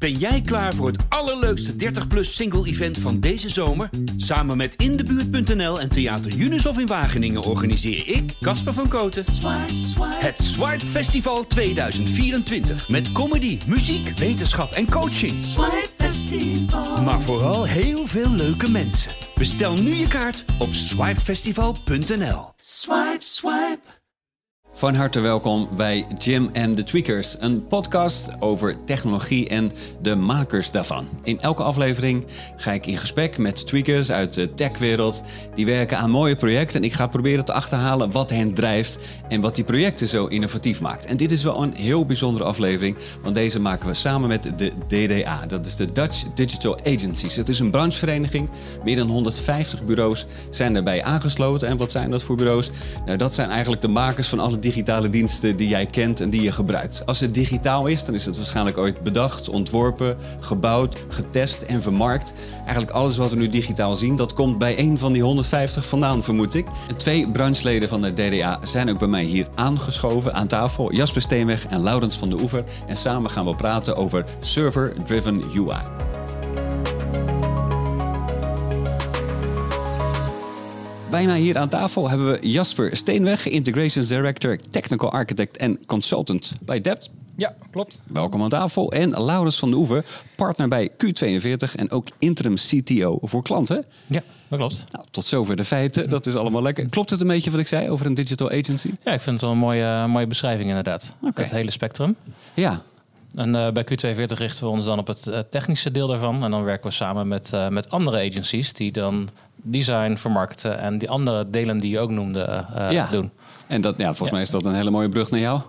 Ben jij klaar voor het allerleukste 30-plus single-event van deze zomer? Samen met Indebuurt.nl en Theater Unisof in Wageningen organiseer ik, Casper van Koten, het Swipe Festival 2024. Met comedy, muziek, wetenschap en coaching. Maar vooral heel veel leuke mensen. Bestel nu je kaart op swipefestival.nl. Swipe, swipe. Van harte welkom bij Jim and the Tweakers, een podcast over technologie en de makers daarvan. In elke aflevering ga ik in gesprek met tweakers uit de techwereld die werken aan mooie projecten en ik ga proberen te achterhalen wat hen drijft en wat die projecten zo innovatief maakt. En dit is wel een heel bijzondere aflevering, want deze maken we samen met de DDA, dat is de Dutch Digital Agencies. Het is een branchevereniging, meer dan 150 bureaus zijn daarbij aangesloten. En wat zijn dat voor bureaus? Nou, dat zijn eigenlijk de makers van alle digitale diensten die jij kent en die je gebruikt. Als het digitaal is, dan is het waarschijnlijk ooit bedacht, ontworpen, gebouwd, getest en vermarkt. Eigenlijk alles wat we nu digitaal zien, dat komt bij een van die 150 vandaan, vermoed ik. Twee brancheleden van de DDA zijn ook bij mij hier aangeschoven aan tafel. Jasper Steenweg en Laurens van de Oever. En samen gaan we praten over server-driven UI. Bij mij hier aan tafel hebben we Jasper Steenweg, Integrations Director, Technical Architect en Consultant bij Dept. Ja, klopt. Welkom aan tafel. En Laurens van de Oever, partner bij Q42 en ook interim CTO voor klanten. Ja, dat klopt. Nou, tot zover de feiten, dat is allemaal lekker. Klopt het een beetje wat ik zei over een digital agency? Ja, ik vind het wel een mooie, mooie beschrijving inderdaad. Oké. Het hele spectrum. Ja, En eh, bij Q42 richten we ons dan op het eh, technische deel daarvan. En dan werken we samen met, eh, met andere agencies die dan design vermarkten en die andere delen die je ook noemde eh, Ja. doen. en dat, ja, volgens mij is dat een hele mooie brug naar jou.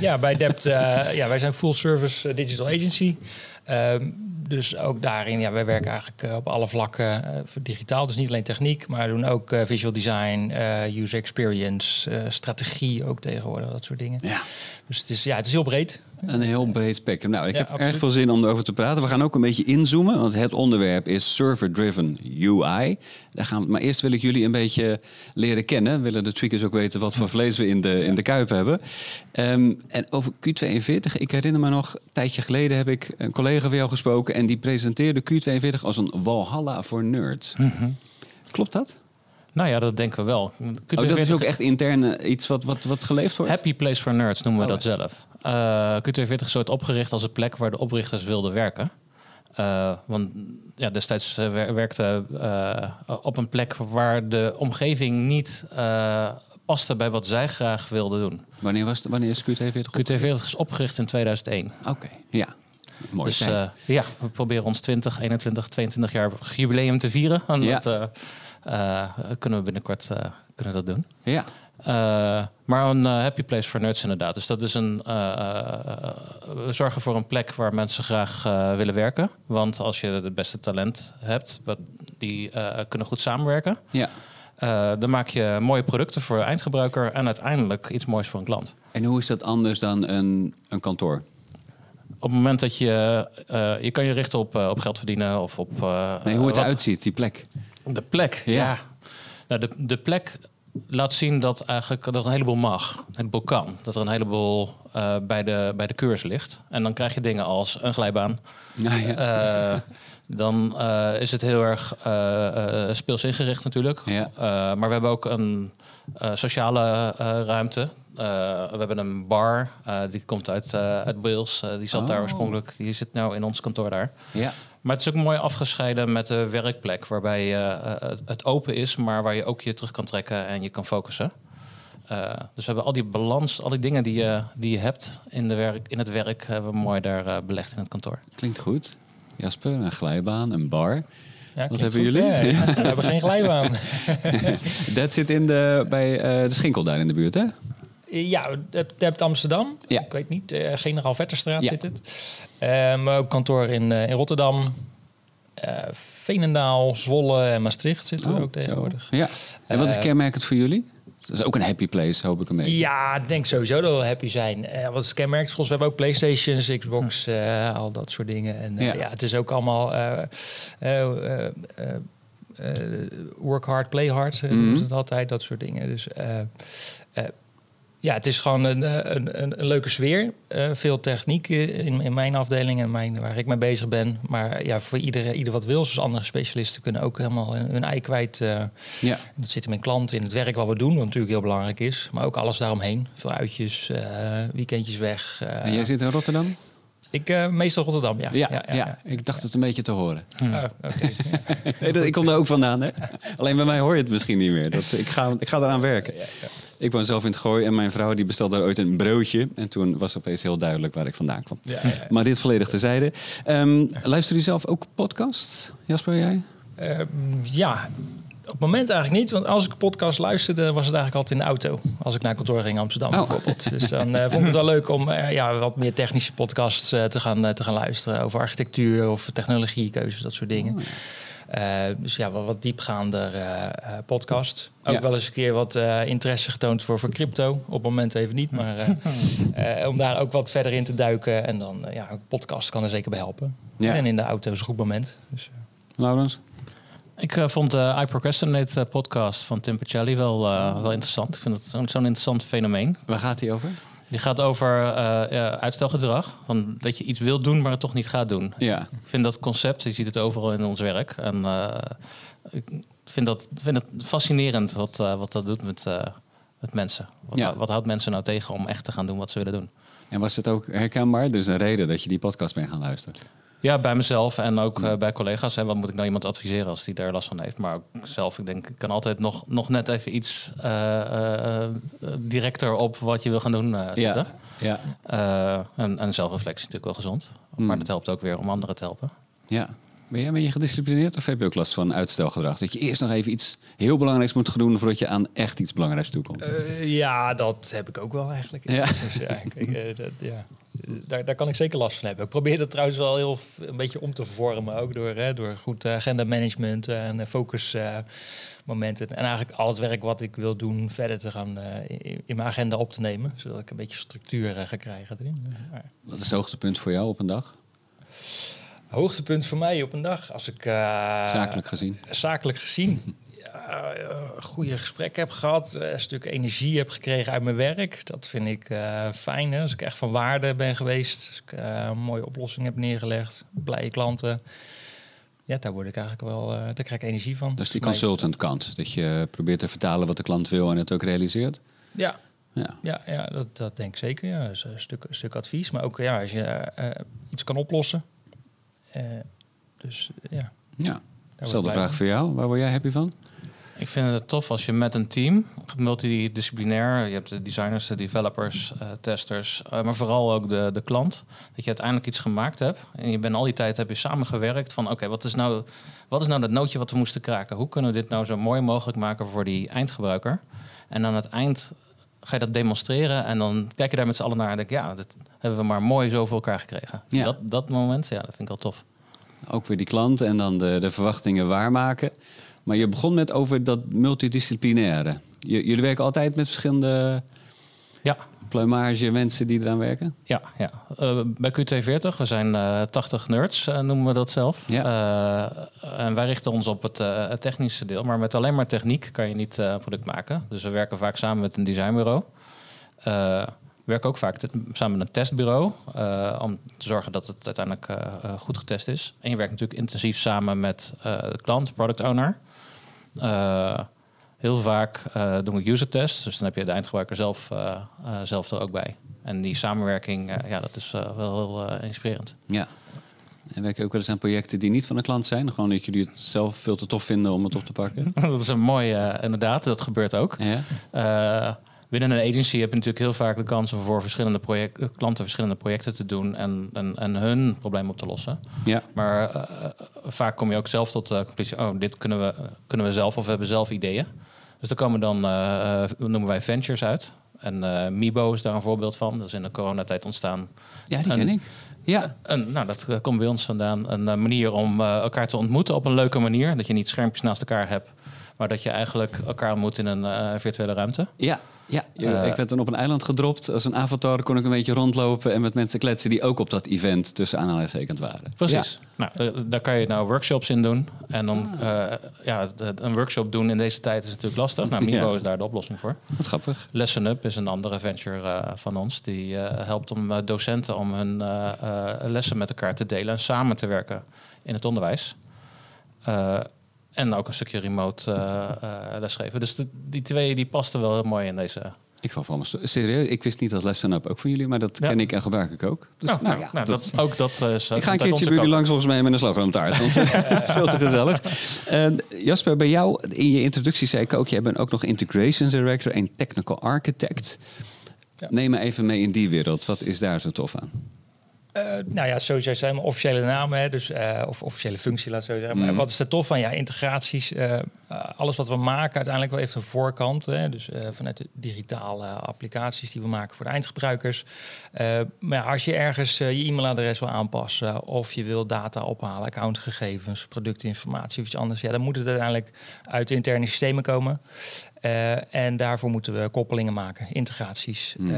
Ja, bij Dept, eh, ja, wij zijn full service digital agency. Ehm, dus ook daarin, ja, wij werken eigenlijk eh, op alle vlakken eh, voor digitaal. Dus niet alleen techniek, maar we doen ook eh, visual design, user experience, strategie ook tegenwoordig, dat soort dingen. Ja. Dus het is, ja, het is heel breed. Een heel breed spectrum. Nou, ik Ja, heb erg veel zin om erover te praten. We gaan ook een beetje inzoomen, want het onderwerp is server-driven UI. Daar gaan we, maar eerst wil ik jullie een beetje leren kennen. Willen de tweakers ook weten wat voor vlees we in de, in de kuip hebben. Ehm, en over Q42, ik herinner me nog, een tijdje geleden heb ik een collega van jou gesproken... en die presenteerde Q42 als een walhalla voor nerds. Klopt dat? Nou ja, dat denken we wel. Oh, dat is ook echt intern eh, iets wat, wat, wat geleefd wordt? Happy Place for Nerds noemen we Oh, dat zelf. Eh Q42 is ooit opgericht als een plek waar de oprichters wilden werken. Eh, want ja, destijds wer- werkte op een plek waar de omgeving niet paste bij wat zij graag wilden doen. Wanneer, was het, wanneer is Q42? Q42 is opgericht in 2001. Oké, ja. Mooi dus eh, ja, we proberen ons 20, 21, 22 jaar jubileum te vieren. En Ja. dat eh, eh, kunnen we binnenkort kunnen dat doen. ja. Maar een happy place for nerds inderdaad. Dus dat is een. we zorgen voor een plek waar mensen graag willen werken. Want als je het beste talent hebt, die kunnen goed samenwerken. ja. Eh, dan maak je mooie producten voor de eindgebruiker en uiteindelijk iets moois voor een klant. En hoe is dat anders dan een, een kantoor? Op het moment dat je. eh, je kan je richten op, eh, op geld verdienen of op. eh, Nee, hoe het eruit ziet, die plek. De plek, Ja. ja. Nou, de, de plek laat zien dat eigenlijk dat er een heleboel mag, een heleboel kan. Dat er een heleboel eh, bij, de, bij de keurs ligt. En dan krijg je dingen als een glijbaan. Ja, ja. Dan eh, is het heel erg eh eh, speels ingericht natuurlijk. Ja. Maar we hebben ook een sociale ruimte. We hebben een bar, die komt uit, eh, uit Wales. Die zat daar Oh. oorspronkelijk. Die zit nu in ons kantoor daar. ja. Maar het is ook mooi afgescheiden met de werkplek, waarbij het, het open is, maar waar je ook je terug kan trekken en je kan focussen. Dus we hebben al die balans, al die dingen die je, die je hebt in, de werk, in het werk, hebben we mooi daar belegd in het kantoor. Klinkt goed. Jasper, een glijbaan, een bar. Ja, Wat hebben goed, jullie? Ja. We hebben geen glijbaan. Dat zit in de, bij eh, de Schinkel daar in de buurt, hè? Ja, je hebt Amsterdam. Ja. Ik weet niet, eh, Generaal Vetterstraat zit het. Eh, maar ook kantoor in, eh, in Rotterdam. Eh Veenendaal, Zwolle en Maastricht zitten we Oh, ook tegenwoordig. Ja. En wat is Eh, kenmerkend voor jullie? Dat is ook een happy place, hoop ik een beetje. Ja, ik denk sowieso dat we happy zijn. Eh, wat is kenmerkt voor ons? We hebben ook Playstations, Xbox, eh, al dat soort dingen. En eh, Ja. ja. het is ook allemaal work hard, play hard, ze Mhm. het altijd, dat soort dingen. Dus Ja, het is gewoon een, een, een, een leuke sfeer. Uh, veel techniek in, in mijn afdeling en mijn, waar ik mee bezig ben. Maar ja, voor ieder, ieder wat wil. Dus andere specialisten kunnen ook helemaal hun, ei kwijt. Uh, ja. Dat zit in mijn klanten, in het werk wat we doen, wat natuurlijk heel belangrijk is. Maar ook alles daaromheen. Veel uitjes, uh, weekendjes weg. en jij zit in Rotterdam? Ik uh, meestal Rotterdam, ja. Ja, ja, ja, ik dacht het een beetje te horen. Hmm. Oh, okay. ik kom er ook vandaan, hè? Alleen bij mij hoor je het misschien niet meer. Dat, ik, ga, ik ga eraan werken. Ik woon zelf in het Gooi en mijn vrouw die bestelde ooit een broodje. En toen was opeens heel duidelijk waar ik vandaan kwam. Maar dit volledig terzijde. Um, luister je zelf ook podcasts, Jasper, jij? Uh, ja, op het moment eigenlijk niet, want als ik podcast luisterde, was het eigenlijk altijd in de auto. Als ik naar kantoor ging in Amsterdam oh. bijvoorbeeld. Dus dan uh, vond ik het wel leuk om uh, ja, wat meer technische podcasts uh, te, gaan, te gaan luisteren over architectuur of technologiekeuzes, dat soort dingen. Oh, dus ja, wat, wat diepgaander podcast. Ook wel eens een keer wat interesse getoond voor, voor crypto. Op het moment even niet, maar om daar ook wat verder in te duiken. En dan, ja, een podcast kan er zeker bij helpen. Ja. En in de auto is een goed moment. Dus, Laurens? Ik uh, vond de uh, I Procrastinate uh, podcast van Tim Pacelli wel, wel interessant. Ik vind het zo'n interessant fenomeen. Waar gaat hij over? Die gaat over ja, uitstelgedrag. Van dat je iets wilt doen, maar het toch niet gaat doen. Ja. Ik vind dat concept, je ziet het overal in ons werk. En ik vind, dat, vind het fascinerend wat, wat dat doet met, met mensen. Wat, ja. wat houdt mensen nou tegen om echt te gaan doen wat ze willen doen? En was het ook herkenbaar? Dus een reden dat je die podcast bent gaan luisteren? Ja, bij mezelf en ook uh, bij collega's. En wat moet ik nou iemand adviseren als die daar last van heeft? Maar ook zelf, ik denk, ik kan altijd nog, nog net even iets uh, directer op wat je wil gaan doen zitten. Ja. ja. en, en zelfreflectie natuurlijk wel gezond. Mm. Maar dat helpt ook weer om anderen te helpen. Ja. Ben jij, ben je gedisciplineerd of heb je ook last van uitstelgedrag? Dat je eerst nog even iets heel belangrijks moet doen voordat je aan echt iets belangrijks toekomt? Uh, ja, dat heb ik ook wel eigenlijk. Ja. Dus ja, kijk, dat, ja daar, daar kan ik zeker last van hebben. Ik probeer dat trouwens wel heel een beetje om te vormen, ook door, hè, door goed agenda management en focus uh. En eigenlijk al het werk wat ik wil doen, verder te gaan uh, in, in, mijn agenda op te nemen, zodat ik een beetje structuur ga krijgen erin. Wat is het hoogtepunt voor jou op een dag? Hoogtepunt voor mij op een dag, als ik... zakelijk gezien? Zakelijk gezien. uh, goede gesprekken heb gehad, een stuk energie heb gekregen uit mijn werk. Dat vind ik uh, fijn. Hè? Als ik echt van waarde ben geweest, als ik uh, een mooie oplossing heb neergelegd, blije klanten. Ja, daar word ik eigenlijk wel, daar krijg ik energie van. Dus die consultant kant, dat je probeert te vertalen wat de klant wil en het ook realiseert? Ja, ja, ja, ja dat, dat denk ik zeker. Ja. Dus een, stuk, een stuk advies, maar ook ja, als je iets kan oplossen. Dus ja. Ja, dezelfde vraag voor jou. Waar word jij happy van? Ik vind het tof als je met een team, multidisciplinair, je hebt de designers, de developers, uh, testers, uh, maar vooral ook de, de klant, dat je uiteindelijk iets gemaakt hebt. En je bent al die tijd heb je samengewerkt van oké, wat is nou wat is nou dat nootje wat we moesten kraken? Hoe kunnen we dit nou zo mooi mogelijk maken voor die eindgebruiker? En aan het eind ga je dat demonstreren en dan kijk je daar met z'n allen naar en denk ja, dat hebben we maar mooi zo voor elkaar gekregen. Ja. Dat, dat moment, ja, dat vind ik wel tof. Ook weer die klant en dan de, de verwachtingen waarmaken. Maar je begon met over dat multidisciplinaire. jullie werken altijd met verschillende ja. pluimage mensen die eraan werken? Ja, ja. Uh, bij Q240, we zijn uh, eh, 80 nerds, uh, noemen we dat zelf. Ja. en wij richten ons op het, het, technische deel. Maar met alleen maar techniek kan je niet product maken. Dus we werken vaak samen met een designbureau. We werken ook vaak samen met een testbureau. om te zorgen dat het uiteindelijk goed getest is. En je werkt natuurlijk intensief samen met de klant, product owner. Heel vaak doen we user tests, dus dan heb je de eindgebruiker zelf, zelf er ook bij. En die samenwerking, ja, dat is wel heel inspirerend. Ja. En werk je ook wel eens aan projecten die niet van de klant zijn? Gewoon dat jullie het zelf veel te tof vinden om het op te pakken? dat is een mooie, inderdaad, dat gebeurt ook. Ja binnen een agency heb je natuurlijk heel vaak de kans om voor verschillende project, klanten verschillende projecten te doen en, en, en hun probleem op te lossen. Ja. Maar uh, vaak kom je ook zelf tot de conclusie: oh, dit kunnen we, kunnen we zelf of we hebben zelf ideeën. Dus daar komen dan, uh, noemen wij ventures uit. En uh, Mibo is daar een voorbeeld van. Dat is in de coronatijd ontstaan. Ja, die ken ik. Ja. En, nou, dat komt bij ons vandaan. Een manier om elkaar te ontmoeten op een leuke manier. Dat je niet schermpjes naast elkaar hebt Maar dat je eigenlijk elkaar ontmoet in een virtuele ruimte. Ja, ja, uh, ik werd dan op een eiland gedropt. Als een avatar kon ik een beetje rondlopen en met mensen kletsen die ook op dat event tussen aanhalingstekens waren. Precies. Nou, daar kan je nou workshops in doen. En dan ah. uh, ja, een workshop doen in deze tijd is natuurlijk lastig. Nou, Mibo is daar de oplossing voor. Wat grappig. Lesson Up is een andere venture uh, van ons. Die helpt om docenten om hun lessen met elkaar te delen en samen te werken in het onderwijs. En ook een stukje remote uh, lesgeven. Dus die twee die pasten wel heel mooi in deze. Ik val van me serieus. Ik wist niet dat Lesson Up ook van jullie, maar dat ken ik en gebruik ik ook. Dus, nou, nou, ja, nou, dat, ook dat is. ik ga een keertje bij jullie langs volgens mij met een slagroomtaart. veel te gezellig. Jasper, bij jou in je introductie zei ik ook, jij bent ook nog integrations director en technical architect. Neem me even mee in die wereld. Wat is daar zo tof aan? Uh, nou ja, jij zei, mijn officiële naam, hè, dus, uh, of officiële functie, laat zo zeggen. Maar mhm. wat is er tof van? Ja, integraties. Uh, alles wat we maken uiteindelijk wel heeft een voorkant. Hè, dus vanuit de digitale applicaties die we maken voor de eindgebruikers. maar ja, als je ergens je e-mailadres wil aanpassen of je wil data ophalen, accountgegevens, productinformatie of iets anders, ja, dan moet het uiteindelijk uit de interne systemen komen. Uh, en daarvoor moeten we koppelingen maken, integraties. Mm. Uh,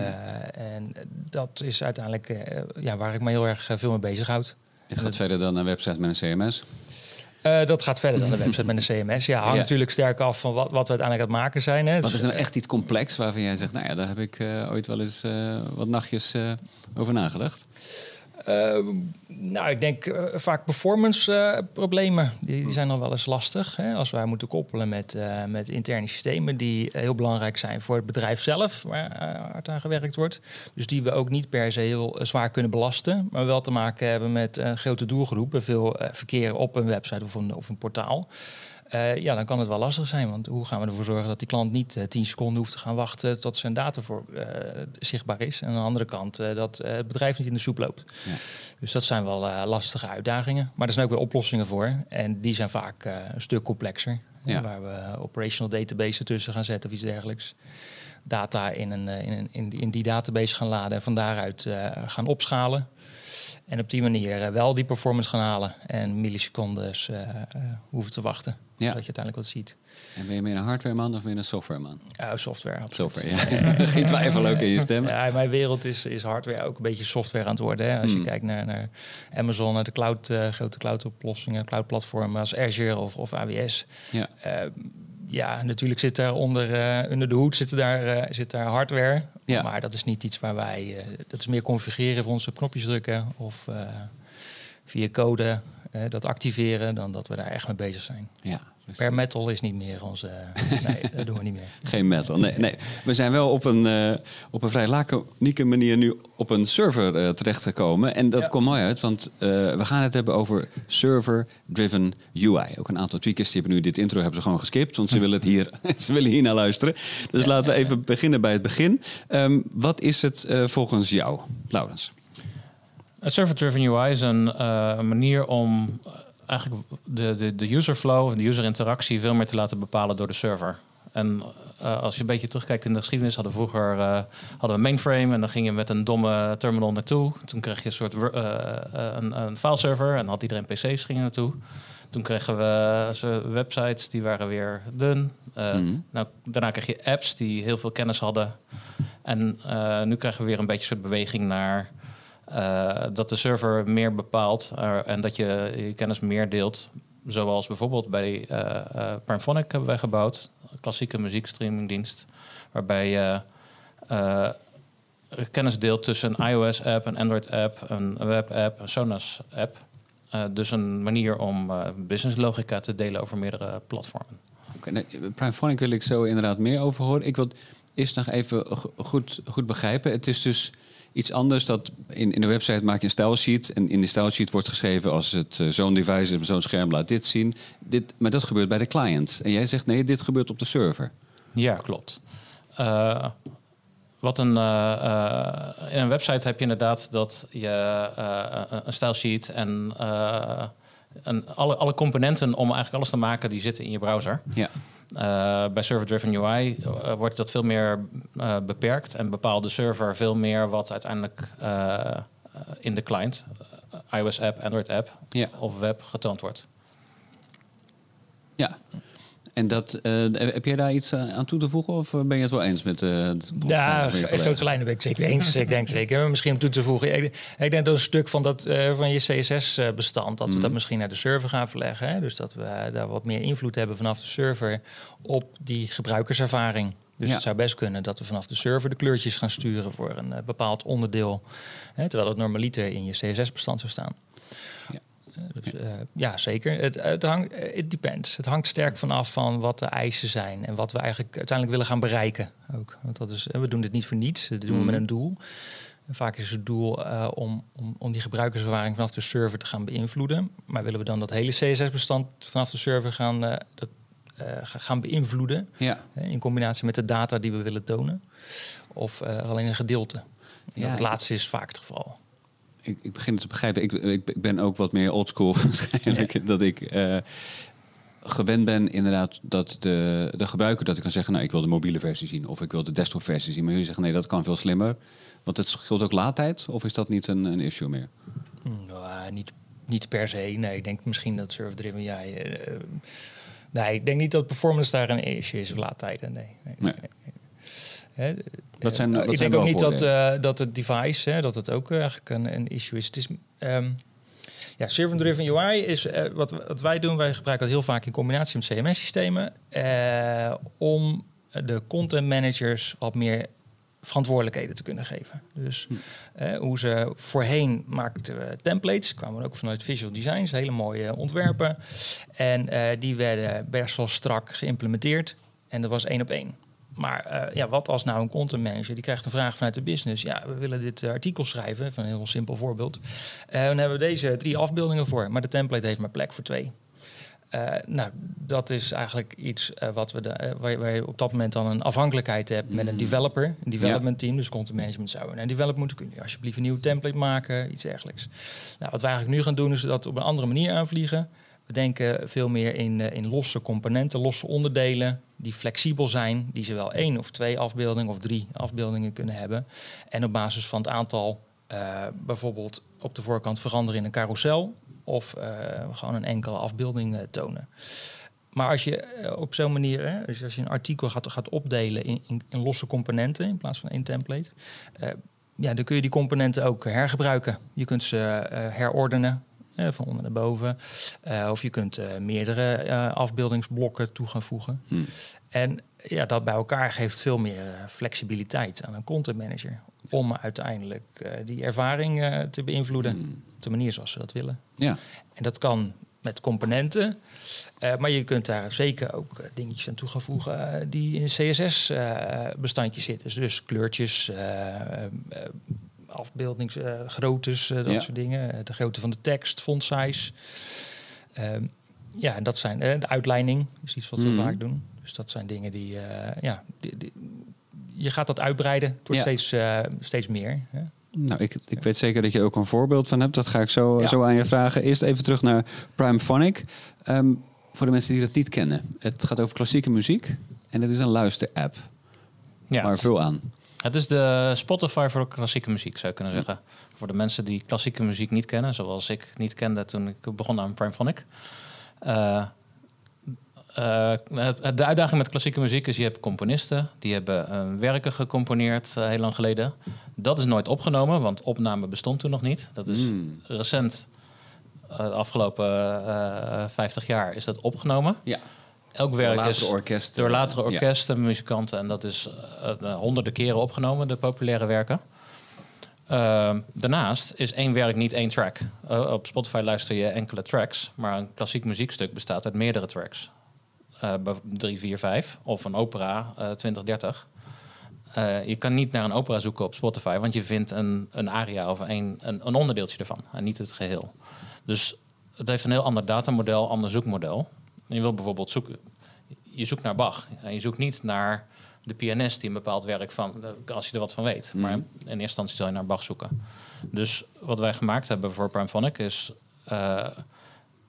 en dat is uiteindelijk uh, ja, waar ik me heel erg veel mee bezighoud. Het gaat verder dan een website met een CMS? dat gaat verder dan een website met een CMS. Ja, hangt natuurlijk sterk af van wat, wat we uiteindelijk aan het maken zijn. Hè. Wat is nou echt iets complex waarvan jij zegt... nou ja, daar heb ik ooit wel eens wat nachtjes over nagedacht? Uh, nou, ik denk uh, vaak performance uh, problemen. Die, die, zijn nog wel eens lastig. Hè? Als wij moeten koppelen met, met interne systemen die heel belangrijk zijn voor het bedrijf zelf, waar hard aan gewerkt wordt. Dus die we ook niet per se heel zwaar kunnen belasten, maar wel te maken hebben met grote doelgroep, veel verkeer op een website of een, of een portaal. Uh, ja, dan kan het wel lastig zijn. Want hoe gaan we ervoor zorgen dat die klant niet uh, eh, 10 seconden hoeft te gaan wachten tot zijn data voor, uh, zichtbaar is. En aan de andere kant dat het bedrijf niet in de soep loopt. Ja. Dus dat zijn wel lastige uitdagingen. Maar er zijn ook weer oplossingen voor. En die zijn vaak een stuk complexer. Ja. Waar we operational database tussen gaan zetten of iets dergelijks. Data in, een, in, een, in, die, in die database gaan laden en van daaruit gaan opschalen. En op die manier uh, wel die performance gaan halen en millisecondes uh, hoeven te wachten. Ja. Dat je uiteindelijk wat ziet. En ben je meer een hardwareman of meer een softwareman? Ja, software. Software, ja. Geen twijfel ook in je stem. Ja, mijn wereld is, is hardware ook een beetje software aan het worden. Hè. Als je hmm. kijkt naar, naar Amazon, naar de cloud, uh, grote cloud-oplossingen, cloud-platformen als Azure of, of AWS. Ja. Uh, ja, natuurlijk zit daar onder, uh, onder de hoed zit daar, zit daar hardware. Ja. Maar dat is niet iets waar wij... dat is meer configureren voor onze knopjes drukken of via code dat activeren, dan dat we daar echt mee bezig zijn. Ja, per metal is niet meer onze. nee, dat doen we niet meer. Geen metal. Nee, nee. We zijn wel op een, uh, op een vrij laconieke manier nu op een server uh, terechtgekomen. En dat komt mooi uit, want uh, we gaan het hebben over server-driven UI. Ook een aantal tweakers die hebben nu dit intro hebben ze gewoon geskipt, want ze willen, het hier, ze willen hier naar luisteren. Dus laten we even beginnen bij het begin. Um, wat is het volgens jou, Laurens? Server-driven UI is een uh, manier om eh, eigenlijk de, de, de user flow, de user interactie veel meer te laten bepalen door de server. En uh, als je een beetje terugkijkt in de geschiedenis, hadden we vroeger uh, hadden we mainframe en dan ging je met een domme terminal naartoe. Toen kreeg je een soort een, een fileserver en had iedereen PC's gingen naartoe. Toen kregen we websites die waren weer dun. Mm. nou, daarna kreeg je apps die heel veel kennis hadden. En nu krijgen we weer een beetje een soort beweging naar uh, dat de server meer bepaalt uh, en dat je je kennis meer deelt. Zoals bijvoorbeeld bij uh, Parmphonic hebben wij gebouwd, een klassieke muziekstreamingdienst, waarbij je kennis deelt tussen een iOS-app, een Android-app, een web-app, een Sonos-app. dus een manier om business-logica te delen over meerdere platformen. Primephonic wil ik zo inderdaad meer over horen. Ik wil eerst nog even goed, goed begrijpen. Het is dus iets anders. Dat in, in de website maak je een stylesheet. En in die stylesheet wordt geschreven als het uh, zo'n device is, zo'n scherm laat dit zien. Dit, maar dat gebeurt bij de client. En jij zegt nee, dit gebeurt op de server. Ja, klopt. Uh, wat een, uh, in een website heb je inderdaad dat je een stylesheet en en alle, alle componenten om eigenlijk alles te maken, die zitten in je browser. Ja. Uh, bij server-driven UI uh, wordt dat veel meer uh, beperkt en bepaalt de server veel meer wat uiteindelijk in de client, iOS-app, Android-app of web getoond wordt. Ja, En dat, uh, heb jij daar iets aan toe te voegen of ben je het wel eens met het Ja, grote lijnen ben ik zeker eens. ik denk zeker. Misschien om toe te voegen. Ik, ik denk dat een stuk van, dat, van je CSS-bestand, dat we dat mhm. misschien naar de server gaan verleggen. Hè? Dus dat we daar wat meer invloed hebben vanaf de server op die gebruikerservaring. Dus het zou best kunnen dat we vanaf de server de kleurtjes gaan sturen voor een uh, bepaald onderdeel. Hè, terwijl het normaliter in je CSS-bestand zou staan. Ja. Uh, dus, uh, ja, zeker. Het, het hangt, it depends. Het hangt sterk vanaf van wat de eisen zijn en wat we eigenlijk uiteindelijk willen gaan bereiken. Ook. Want dat is, we doen dit niet voor niets, dat doen we met mhm. een doel. En vaak is het doel om, om, om die gebruikerservaring vanaf de server te gaan beïnvloeden. Maar willen we dan dat hele CSS-bestand vanaf de server gaan, dat, gaan beïnvloeden. Ja. in combinatie met de data die we willen tonen. Of alleen een gedeelte. Ja, het laatste is vaak het geval. Ik, ik, begin het te begrijpen. Ik, ik, ben ook wat meer oldschool waarschijnlijk. Dat ik uh, gewend ben inderdaad dat de, de gebruiker... dat ik kan zeggen, nou ik wil de mobiele versie zien. Of ik wil de desktop versie zien. Maar jullie zeggen, nee dat kan veel slimmer. Want het scheelt ook laadtijd. Of is dat niet een, een issue meer? Nou, niet, niet per se. Nee, ik denk misschien dat server-driven... Ja, Nee, ik denk niet dat performance daar een issue is of laadtijden. Nee. nee, nee. Hè, dat zijn, uh, ik denk ook niet dat, uh, dat het device, hè, dat het ook eigenlijk een, een issue is. Het is um, ja, server-driven UI is uh, wat, wat wij doen. Wij gebruiken dat heel vaak in combinatie met CMS-systemen om de content managers wat meer verantwoordelijkheden te kunnen geven. Dus hm. eh, hoe ze voorheen maakten templates, kwamen ook vanuit visual designs, hele mooie ontwerpen. En uh, die werden best wel strak geïmplementeerd. En dat was één op één. Maar uh, ja, wat als nou een content manager die krijgt een vraag vanuit de business? Ja, we willen dit artikel schrijven, van een heel simpel voorbeeld. En dan hebben we deze drie afbeeldingen voor, maar de template heeft maar plek voor twee. Nou, dat is eigenlijk iets wat we de, waar, waar, je op dat moment dan een afhankelijkheid hebt met een mm. developer, een development team, dus content management zou een development moeten kunnen. Alsjeblieft een nieuwe template maken, iets dergelijks. Nou, wat we eigenlijk nu gaan doen is dat op een andere manier aanvliegen. We denken veel meer in, in losse componenten, losse onderdelen die flexibel zijn, die zowel één of twee afbeeldingen of drie afbeeldingen kunnen hebben. En op basis van het aantal bijvoorbeeld op de voorkant veranderen in een carousel of uh, gewoon een enkele afbeelding uh, tonen. Maar als je op zo'n manier, hè, dus als je een artikel gaat, gaat opdelen in, in, in, losse componenten in plaats van één template, ja, dan kun je die componenten ook hergebruiken. Je kunt ze herordenen van onder naar boven. of je kunt meerdere afbeeldingsblokken toe gaan voegen. Hmm. En ja, dat bij elkaar geeft veel meer flexibiliteit aan een content manager. Om uiteindelijk die ervaring te beïnvloeden. Hmm de manier zoals ze dat willen. Ja. En dat kan met componenten. Uh, maar je kunt daar zeker ook dingetjes aan toe gaan voegen uh, die in CSS-bestandjes zitten. Dus kleurtjes, afbeeldingsgroottes, dat ja. soort dingen. de grootte van de tekst, font size. Ehm, ja, en dat zijn de uitleiding, is iets wat we mm. vaak doen. Dus dat zijn dingen die, ja, die, die, je gaat dat uitbreiden. Het wordt ja. steeds, steeds meer. Hè? Nou, ik, ik weet zeker dat je ook een voorbeeld van hebt. Dat ga ik zo, zo aan je vragen. Eerst even terug naar Primephonic. Um, voor de mensen die dat niet kennen. Het gaat over klassieke muziek. En het is een luisterapp. Ja. Maar veel aan. Het is de Spotify voor klassieke muziek, zou je kunnen zeggen. Voor de mensen die klassieke muziek niet kennen, zoals ik niet kende toen ik begon aan Primephonic. Uh, uh, de uitdaging met klassieke muziek is, je hebt componisten, die hebben uh, werken gecomponeerd uh, heel lang geleden. Dat is nooit opgenomen, want opname bestond toen nog niet. Dat is hmm. recent, de afgelopen 50 jaar, is dat opgenomen. Ja. Elk werk door is orkesten. door latere orkesten, muzikanten. En dat is honderden keren opgenomen, de populaire werken. Ehm, daarnaast is één werk niet één track. op Spotify luister je enkele tracks, maar een klassiek muziekstuk bestaat uit meerdere tracks uh, 3, 4, 5 of een opera uh, 20, 30. Uh, je kan niet naar een opera zoeken op Spotify, want je vindt een, een aria of een, een, een onderdeeltje ervan en niet het geheel. Dus het heeft een heel ander datamodel, ander zoekmodel. Je wil bijvoorbeeld zoeken, je zoekt naar Bach en je zoekt niet naar de pianist die een bepaald werk van, als je er wat van weet. Maar mhm. in eerste instantie zal je naar Bach zoeken. Dus wat wij gemaakt hebben voor Primephonic is uh, een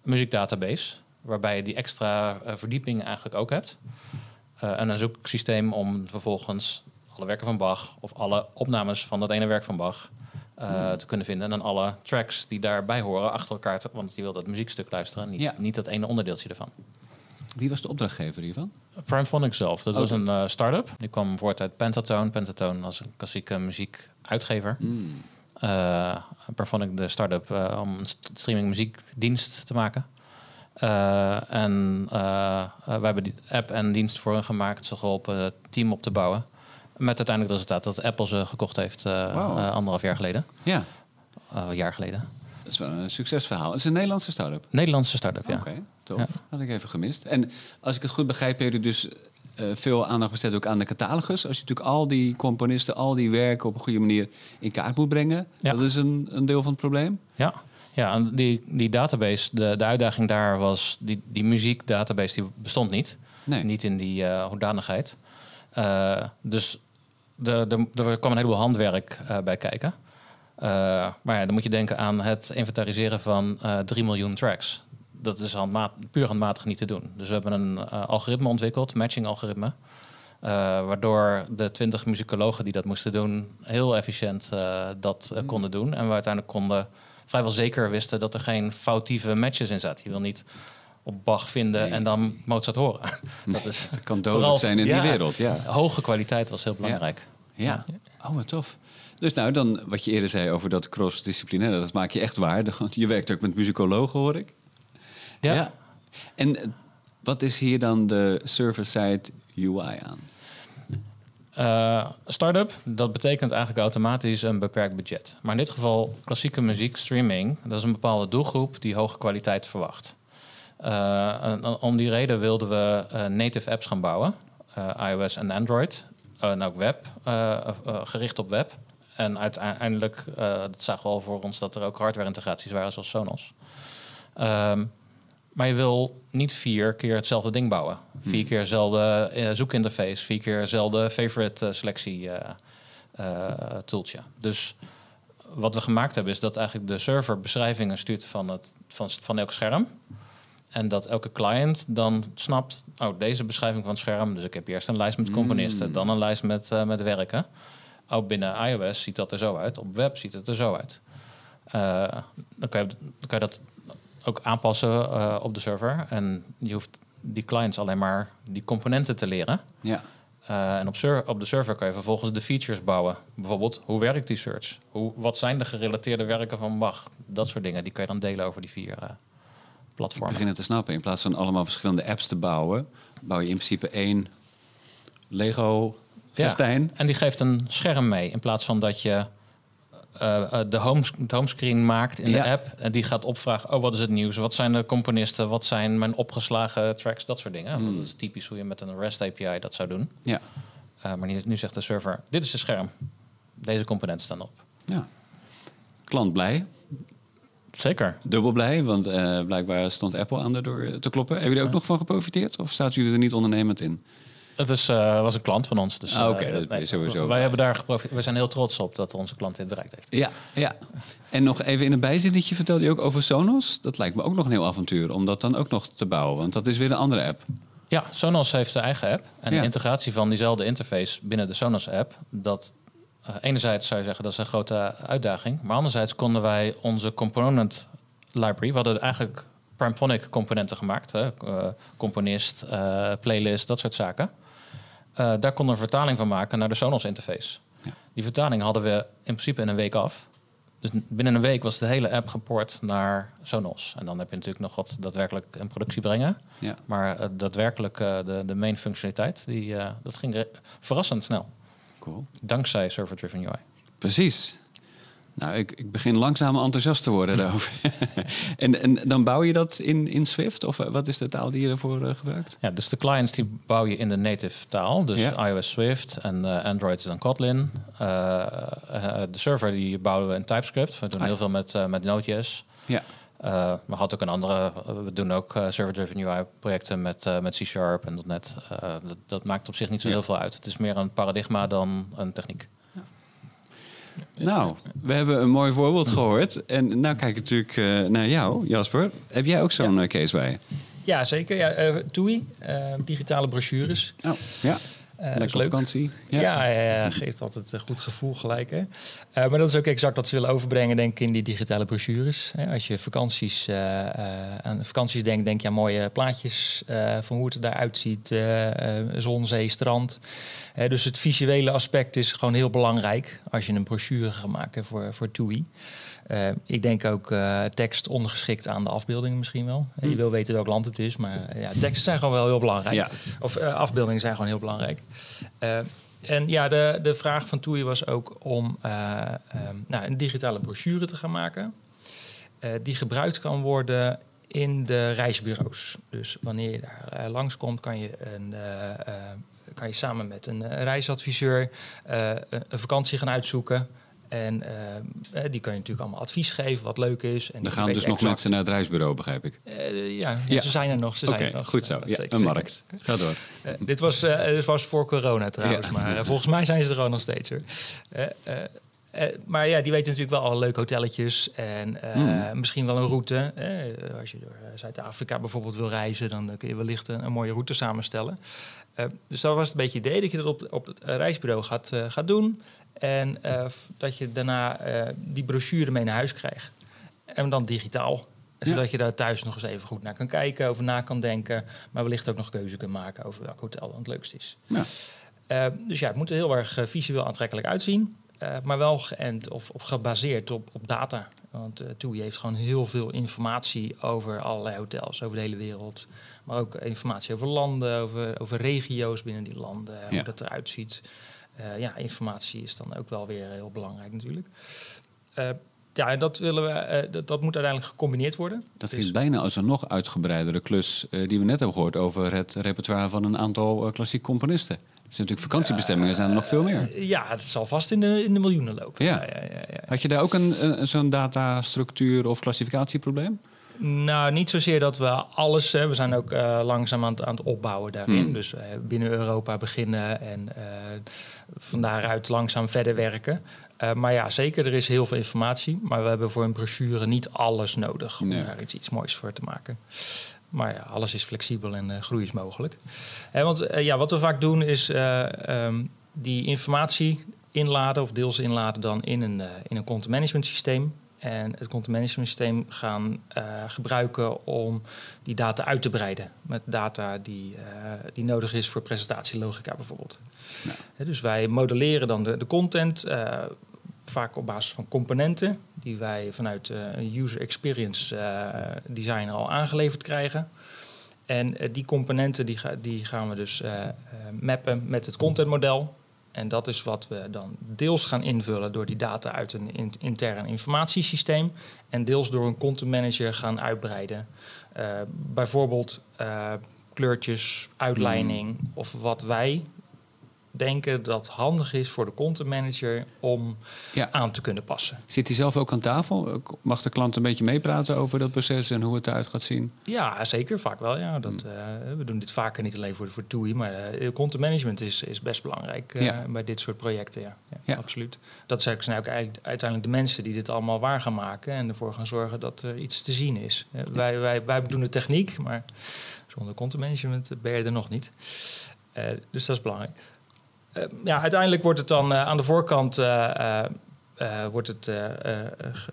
muziekdatabase waarbij je die extra uh, verdieping eigenlijk ook hebt. Uh, en een zoeksysteem om vervolgens alle werken van Bach of alle opnames van dat ene werk van Bach uh, te kunnen vinden. En dan alle tracks die daarbij horen achter elkaar, te, want je wil dat muziekstuk luisteren, niet, ja. niet dat ene onderdeeltje ervan. Wie was de opdrachtgever hiervan? Primephonic zelf. Dat was een eh, start-up. Die kwam voort uit Pentatone. Pentatone als een klassieke muziekuitgever. Hmm. Eh Primephonic de start-up eh, om een st- streaming muziekdienst te maken. Eh, en eh, eh, wij hebben die app en dienst voor hen gemaakt. Ze geholpen het team op te bouwen. Met uiteindelijk het resultaat dat Apple ze gekocht heeft eh, eh, anderhalf jaar geleden. Ja, Eh, een jaar geleden. dat is wel een succesverhaal. Het is een Nederlandse start-up. Nederlandse start-up, ja. Oké, tof. Ja. Had ik even gemist. En als ik het goed begrijp, heb je dus veel aandacht besteed ook aan de catalogus. Als je natuurlijk al die componisten, al die werken op een goede manier in kaart moet brengen. Ja. Dat is een, een deel van het probleem. Ja, ja die, die database, de, de uitdaging daar was, die, die muziekdatabase die bestond niet. Nee. Niet in die eh, hoedanigheid. Dus de, de, er kwam een heleboel handwerk eh, bij kijken. Eh, maar ja, dan moet je denken aan het inventariseren van eh 3 miljoen tracks. Dat is handmaat, puur handmatig niet te doen. Dus we hebben een eh, algoritme ontwikkeld, matching algoritme. eh, waardoor de 20 muzikologen die dat moesten doen, heel efficiënt eh, dat eh, konden doen. En we uiteindelijk konden vrijwel zeker wisten dat er geen foutieve matches in zaten. Je wil niet op Bach vinden Nee. en dan Mozart horen. dat is Het kan dodelijk zijn in ja, die wereld. Ja. Hoge kwaliteit was heel belangrijk. Ja. Oh, wat tof. Dus nou, dan wat je eerder zei over dat cross-disciplinaire, dat maak je echt waar. Je werkt ook met muzikologen, hoor ik. Ja. En eh, wat is hier dan de server-side UI aan? Eh, start-up, dat betekent eigenlijk automatisch een beperkt budget. Maar in dit geval klassieke muziekstreaming, dat is een bepaalde doelgroep die hoge kwaliteit verwacht. Eh, om die reden wilden we eh, native apps gaan bouwen, eh, iOS en Android, en ook web, gericht op web. En uiteindelijk, dat zagen we al voor ons, dat er ook hardware-integraties waren zoals Sonos. Ehm, maar je wil niet vier keer hetzelfde ding bouwen. Vier keer dezelfde zoekinterface, vier keer dezelfde favorite eh, selectie eh, tooltje. Dus wat we gemaakt hebben is dat eigenlijk de server beschrijvingen stuurt van, het, van, van elk scherm. En dat elke client dan snapt, oh, deze beschrijving van het scherm. Dus ik heb eerst een lijst met componisten, dan een lijst met, eh, met werken. Oh, binnen iOS ziet dat er zo uit. Op web ziet het er zo uit. Eh, dan, kan je, dan kan je dat ook aanpassen eh, op de server. En je hoeft die clients alleen maar die componenten te leren. Ja. En op, op de server kan je vervolgens de features bouwen. Bijvoorbeeld, hoe werkt die search? Hoe, wat zijn de gerelateerde werken van Bach? Dat soort dingen, die kan je dan delen over die vier platformen. begin het te snappen. In plaats van allemaal verschillende apps te bouwen, bouw je in principe één Lego festijn. En die geeft een scherm mee. In plaats van dat je eh, eh, de home, het homescreen maakt in Ja. de app. En die gaat opvragen, oh, wat is het nieuws? Wat zijn de componisten? Wat zijn mijn opgeslagen tracks? Dat soort dingen. Hmm. Dat is typisch hoe je met een REST API dat zou doen. Ja. Eh, maar nu, nu zegt de server, dit is je scherm. Deze componenten staan op. ja. Klant blij, Zeker. dubbel blij, want eh, blijkbaar stond Apple aan erdoor te kloppen. Hebben jullie ook nog van geprofiteerd of staat jullie er niet ondernemend in? Het is, eh, was een klant van ons. Dus, Ah, oké, eh, dat sowieso Wij hebben daar geprofiteerd. We zijn heel trots op dat onze klant dit bereikt heeft. Ja, ja. En nog even in een bijzinnetje vertelde je ook over Sonos. Dat lijkt me ook nog een heel avontuur om dat dan ook nog te bouwen, want dat is weer een andere app. Ja, Sonos heeft zijn eigen app. En Ja. de integratie van diezelfde interface binnen de Sonos-app... dat eh, enerzijds zou je zeggen dat is een grote uitdaging... maar anderzijds konden wij onze component library... we hadden eigenlijk Primephonic componenten gemaakt. Hè, eh, componist, eh, playlist, dat soort zaken. Eh, daar konden we een vertaling van maken naar de Sonos-interface. Ja. Die vertaling hadden we in principe in een week af. Dus binnen een week was de hele app geport naar Sonos. En dan heb je natuurlijk nog wat daadwerkelijk in productie brengen. Ja. Maar eh, daadwerkelijk eh, de, de main functionaliteit, die, eh, dat ging verrassend snel. Cool. Dankzij server-driven UI. Precies. Nou, ik, ik begin langzaam enthousiast te worden daarover. en, en dan bouw je dat in, in Swift? Of eh, wat is de taal die je ervoor eh, gebruikt? Ja, dus de clients die bouw je in de native taal. Dus Ja. iOS Swift en eh, Android is dan Kotlin. De server die bouwen we in TypeScript. We doen Ah, heel veel met, met Node.js. Ja. Eh, we hadden ook een andere, we doen ook eh, server-driven UI projecten met, eh, met C-Sharp en .NET. Eh, dat, dat maakt op zich niet zo Ja. heel veel uit. Het is meer een paradigma dan een techniek. Nou, we hebben een mooi voorbeeld gehoord. En nou kijk ik natuurlijk eh, naar jou, Jasper. Heb jij ook zo'n Ja. eh, case bij? Ja, zeker. Ja, eh TUI, eh, digitale brochures. Oh, ja. Lekker vakantie. Ja, ja, ja, geeft altijd een goed gevoel gelijk. Hè? maar dat is ook exact wat ze willen overbrengen, denk ik, in die digitale brochures. Als je vakanties, aan vakanties denkt, denk je aan mooie plaatjes van hoe het eruit ziet. zon, zee, strand. dus het visuele aspect is gewoon heel belangrijk als je een brochure gaat maken voor, voor TUI. Uh, ik denk ook uh, tekst ondergeschikt aan de afbeeldingen misschien wel. Je hmm. wil weten welk land het is, maar uh, ja, teksten zijn gewoon wel heel belangrijk. Ja. Of afbeeldingen zijn gewoon heel belangrijk. en ja, de, de vraag van Toei was ook om nou, een digitale brochure te gaan maken. die gebruikt kan worden in de reisbureaus. Dus wanneer je daar langskomt, kan je een kan je samen met een reisadviseur een vakantie gaan uitzoeken. En uh, die kan je natuurlijk allemaal advies geven wat leuk is. En Dan gaan dus nog mensen naar het reisbureau, begrijp ik. Uh, ja, ja, ze zijn er nog. Ze zijn er nog. Goed zo, ja, een markt. Ga door. dit, was, dit was voor corona trouwens, maar volgens mij zijn ze er gewoon nog steeds. Hoor. maar ja, die weten natuurlijk wel al leuke hotelletjes en hmm. misschien wel een route. als je door Zuid-Afrika bijvoorbeeld wil reizen, dan kun je wellicht een, een mooie route samenstellen. dus dat was het beetje idee dat je dat op, op het reisbureau gaat, gaat doen. En uh, dat je daarna uh, die brochure mee naar huis krijgt. En dan digitaal. Zodat je daar thuis nog eens even goed naar kan kijken, over na kan denken. Maar wellicht ook nog keuze kunt maken over welk hotel dan het leukst is. Ja. Uh, dus ja, het moet er heel erg visueel aantrekkelijk uitzien. maar wel geënt of, of gebaseerd op, op data. Want uh, TUI heeft gewoon heel veel informatie over allerlei hotels over de hele wereld. Maar ook informatie over landen, over, over regio's binnen die landen, hoe dat eruit ziet. Uh, ja, informatie is dan ook wel weer heel belangrijk natuurlijk. Uh, ja, en dat, willen we, uh, dat, dat, moet uiteindelijk gecombineerd worden. Dat is dus- bijna als een nog uitgebreidere klus die we net hebben gehoord over het repertoire van een aantal klassieke componisten. Er zijn natuurlijk vakantiebestemmingen, zijn er nog veel meer. ja, het zal vast in de, in de miljoenen lopen. Ja. Ja, ja, Had je daar ook een, een zo'n datastructuur of klassificatieprobleem? Nou, niet zozeer dat we alles. Hè, we zijn ook uh, langzaam aan het, aan het opbouwen daarin. Hmm. Dus uh, binnen Europa beginnen en uh, van daaruit langzaam verder werken. maar ja, zeker, er is heel veel informatie. Maar we hebben voor een brochure niet alles nodig om daar iets, iets moois voor te maken. Maar ja, alles is flexibel en groei is mogelijk. want ja, wat we vaak doen is um, die informatie inladen of deels inladen dan in een, in een content management systeem en het content management systeem gaan uh, gebruiken om die data uit te breiden. Met data die, uh, die nodig is voor presentatielogica bijvoorbeeld. dus wij modelleren dan de, de content, uh, vaak op basis van componenten die wij vanuit een user experience design al aangeleverd krijgen. En die componenten die, ga, die gaan we dus mappen met het contentmodel. En dat is wat we dan deels gaan invullen door die data uit een intern informatiesysteem. En deels door een content manager gaan uitbreiden. Uh, bijvoorbeeld uh, kleurtjes, uitleiding mm. of wat wij denken dat handig is voor de content manager om aan te kunnen passen. Zit hij zelf ook aan tafel? Mag de klant een beetje meepraten over dat proces en hoe het eruit gaat zien? Ja, zeker. Vaak wel. Ja. Dat, hmm. eh, we doen dit vaker niet alleen voor, voor TUI, maar uh, content management is, is best belangrijk uh, bij dit soort projecten. Ja. ja, absoluut. Dat zijn ook uiteindelijk de mensen die dit allemaal waar gaan maken en ervoor gaan zorgen dat er iets te zien is. wij, wij, wij doen de techniek, maar zonder content management ben je er nog niet. dus dat is belangrijk. Eh, ja, uiteindelijk wordt het dan eh, aan de voorkant uh, wordt het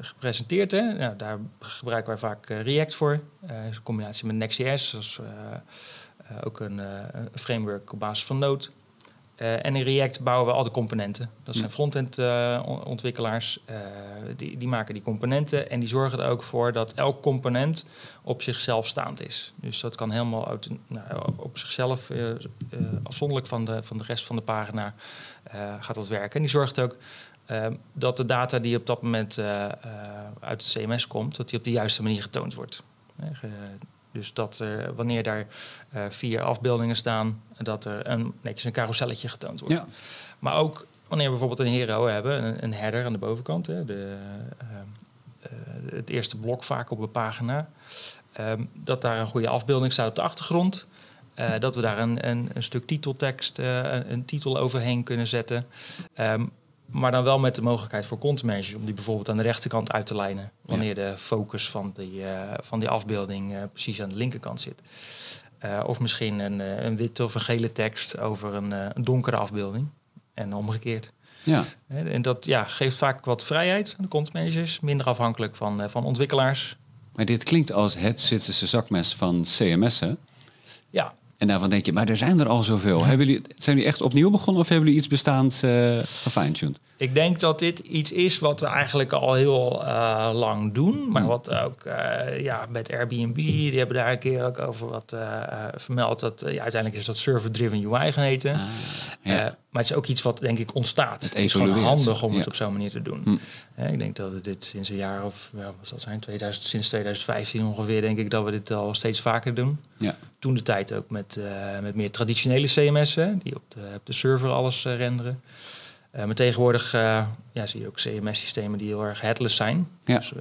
gepresenteerd. Hè? Nou, daar gebruiken wij vaak React voor. in combinatie met Next.js, ook een, framework op basis van Node. Uh, en in React bouwen we al de componenten. Dat zijn frontend uh, ontwikkelaars. Uh, die, die maken die componenten en die zorgen er ook voor dat elk component op zichzelf staand is. Dus dat kan helemaal uit, nou, op zichzelf, afzonderlijk van de, van de rest van de pagina, gaat dat werken. En die zorgt ook dat de data die op dat moment uit het CMS komt, dat die op de juiste manier getoond wordt. Dus dat er, wanneer daar uh, vier afbeeldingen staan, dat er een, netjes een carouselletje getoond wordt. Ja. Maar ook wanneer we bijvoorbeeld een hero hebben, een, een header aan de bovenkant, hè, de, uh, uh, het eerste blok vaak op een pagina, ehm, dat daar een goede afbeelding staat op de achtergrond. dat we daar een, een, een stuk titeltekst, een, een, titel overheen kunnen zetten. Um, maar dan wel met de mogelijkheid voor content manager om die bijvoorbeeld aan de rechterkant uit te lijnen. Wanneer de focus van die, uh, van die afbeelding uh, precies aan de linkerkant zit. of misschien een, een witte of een gele tekst over een, een donkere afbeelding. En omgekeerd. Ja. En dat ja, geeft vaak wat vrijheid aan de content managers. Minder afhankelijk van, van ontwikkelaars. Maar dit klinkt als het Zwitserse zakmes van CMS'en. Ja. En daarvan denk je, maar er zijn er al zoveel. Hebben jullie, zijn jullie echt opnieuw begonnen of hebben jullie iets bestaands uh, gefine-tuned? Ik denk dat dit iets is wat we eigenlijk al heel uh, lang doen. Maar wat ook uh, ja, met Airbnb, die hebben daar een keer ook over wat vermeld. Dat, ja, uiteindelijk is dat server-driven UI gaan heten. Ah, ja. maar het is ook iets wat denk ik ontstaat. Het, is gewoon handig om het op zo'n manier te doen. Hm. ik denk dat we dit sinds een jaar of, ja, wat zal zijn, 2000, sinds 2015 ongeveer, denk ik dat we dit al steeds vaker doen. Ja. Toen de tijd ook met, met meer traditionele CMS'en, die op de, op de server alles renderen. Uh, maar tegenwoordig uh, ja, zie je ook CMS-systemen die heel erg headless zijn. Ja. Dus,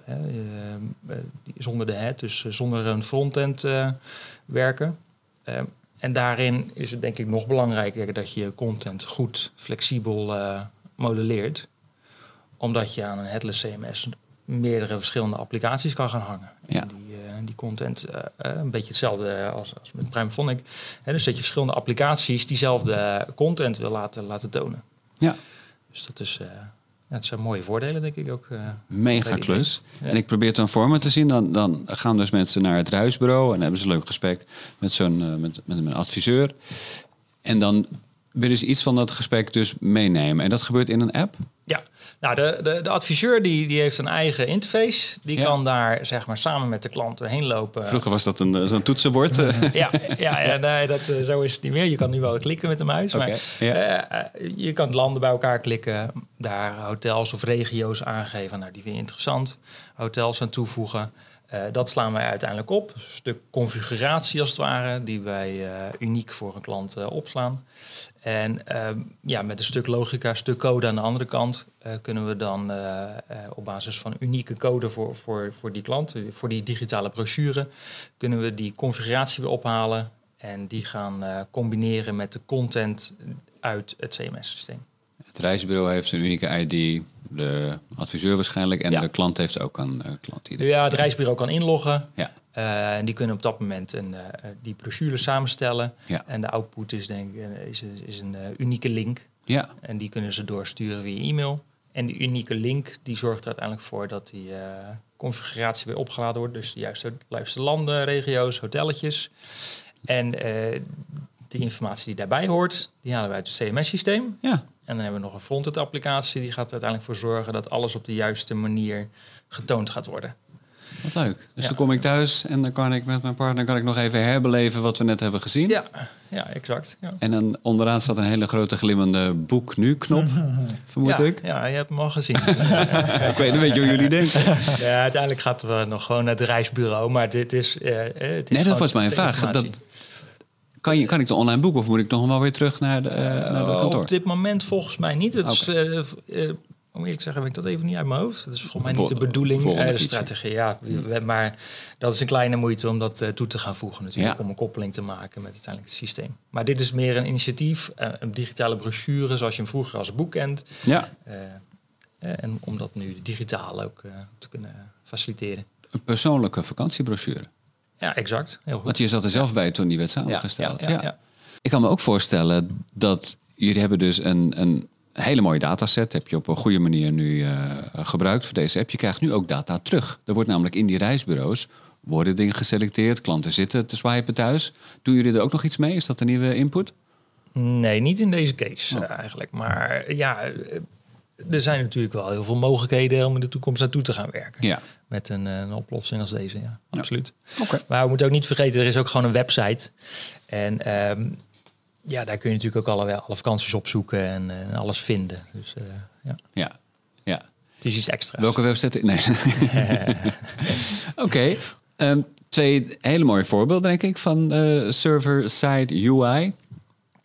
uh, zonder de head, dus zonder een frontend werken. en daarin is het denk ik nog belangrijker dat je content goed, flexibel modelleert. Omdat je aan een headless CMS meerdere verschillende applicaties kan gaan hangen. Ja. Die, die content een beetje hetzelfde als, als met Primephonic. dus dat je verschillende applicaties diezelfde content wil laten, laten tonen. Ja. Dus dat is, uh, ja, het zijn mooie voordelen, denk ik ook. Uh, Mega klus. En ik probeer het dan voor me te zien. Dan, dan gaan dus mensen naar het ruisbureau en hebben ze een leuk gesprek met zo'n uh, met, met een adviseur. En dan willen ze iets van dat gesprek dus meenemen. En dat gebeurt in een app? Ja, nou de, de, de adviseur die, die heeft een eigen interface. Die kan daar zeg maar samen met de klant heen lopen. Vroeger was dat een, zo'n toetsenbord. ja, ja, ja nee, dat, eh, zo is het niet meer. Je kan nu wel klikken met de muis. Okay, maar ja. uh, je kan landen bij elkaar klikken. Daar hotels of regio's aangeven. Nou, die vind je interessant. Hotels aan toevoegen. Uh, dat slaan wij uiteindelijk op. Een stuk configuratie als het ware, die wij uh, uniek voor een klant uh, opslaan. En ehm, ja, met een stuk logica, een stuk code aan de andere kant, kunnen we dan op basis van unieke code voor, voor, voor die klant, voor die digitale brochure, kunnen we die configuratie weer ophalen en die gaan combineren met de content uit het CMS-systeem. Het reisbureau heeft een unieke ID, de adviseur waarschijnlijk, en ja. de klant heeft ook een klant-ID. Ja, het reisbureau kan inloggen. Ja. Uh, en die kunnen op dat moment een, uh, die brochure samenstellen. Ja. En de output is, denk ik, is, is een unieke link. Ja. En die kunnen ze doorsturen via e-mail. En die unieke link die zorgt er uiteindelijk voor dat die configuratie weer opgeladen wordt. Dus de juiste, juiste landen, regio's, hotelletjes. En de informatie die daarbij hoort, die halen we uit het CMS-systeem. Ja. En dan hebben we nog een frontend applicatie. Die gaat er uiteindelijk voor zorgen dat alles op de juiste manier getoond gaat worden. Wat leuk. Dus ja. dan kom ik thuis en dan kan ik met mijn partner kan ik nog even herbeleven wat we net hebben gezien. Ja, ja exact. Ja. En dan onderaan staat een hele grote glimmende boek nu knop, vermoed ja, ik. Ja, je hebt hem al gezien. ik weet een beetje hoe jullie denken. Ja, uiteindelijk gaat we nog gewoon naar het reisbureau, maar dit is. Uh, het is nee, dat was mijn vraag. Dat, kan, je, kan ik de online boeken of moet ik nog wel weer terug naar de, uh, naar de kantoor? Op dit moment volgens mij niet. Het okay. is, uh, om eerlijk te zeggen, heb ik dat even niet uit mijn hoofd. Dat is volgens mij niet de bedoeling, uh, de strategie. Ja, maar dat is een kleine moeite om dat uh, toe te gaan voegen natuurlijk. Ja. Om een koppeling te maken met uiteindelijk het systeem. Maar dit is meer een initiatief, uh, een digitale brochure zoals je hem vroeger als boek kent. Ja. en om dat nu digitaal ook te kunnen faciliteren. Een persoonlijke vakantiebrochure. Ja, exact. Heel goed. Want je zat er zelf bij toen die werd samengesteld. Ja, ja, ja, Ik kan me ook voorstellen dat jullie hebben dus een, een hele mooie dataset. Heb je op een goede manier nu uh, gebruikt voor deze app. Je krijgt nu ook data terug. Er wordt namelijk in die reisbureaus worden dingen geselecteerd. Klanten zitten te swipen thuis. Doen jullie er ook nog iets mee? Is dat een nieuwe input? Nee, niet in deze case oh. uh, eigenlijk. Maar ja, er zijn natuurlijk wel heel veel mogelijkheden om in de toekomst naartoe te gaan werken. Ja. Met een, een oplossing als deze, ja. ja. Absoluut. Okay. Maar we moeten ook niet vergeten, er is ook gewoon een website. En um, ja, daar kun je natuurlijk ook alle, alle vakanties opzoeken en, en alles vinden. Dus uh, ja. Ja, ja. Het is iets extra. Welke website? Nee. Oké. Okay. Um, twee hele mooie voorbeelden, denk ik, van uh, server-side UI.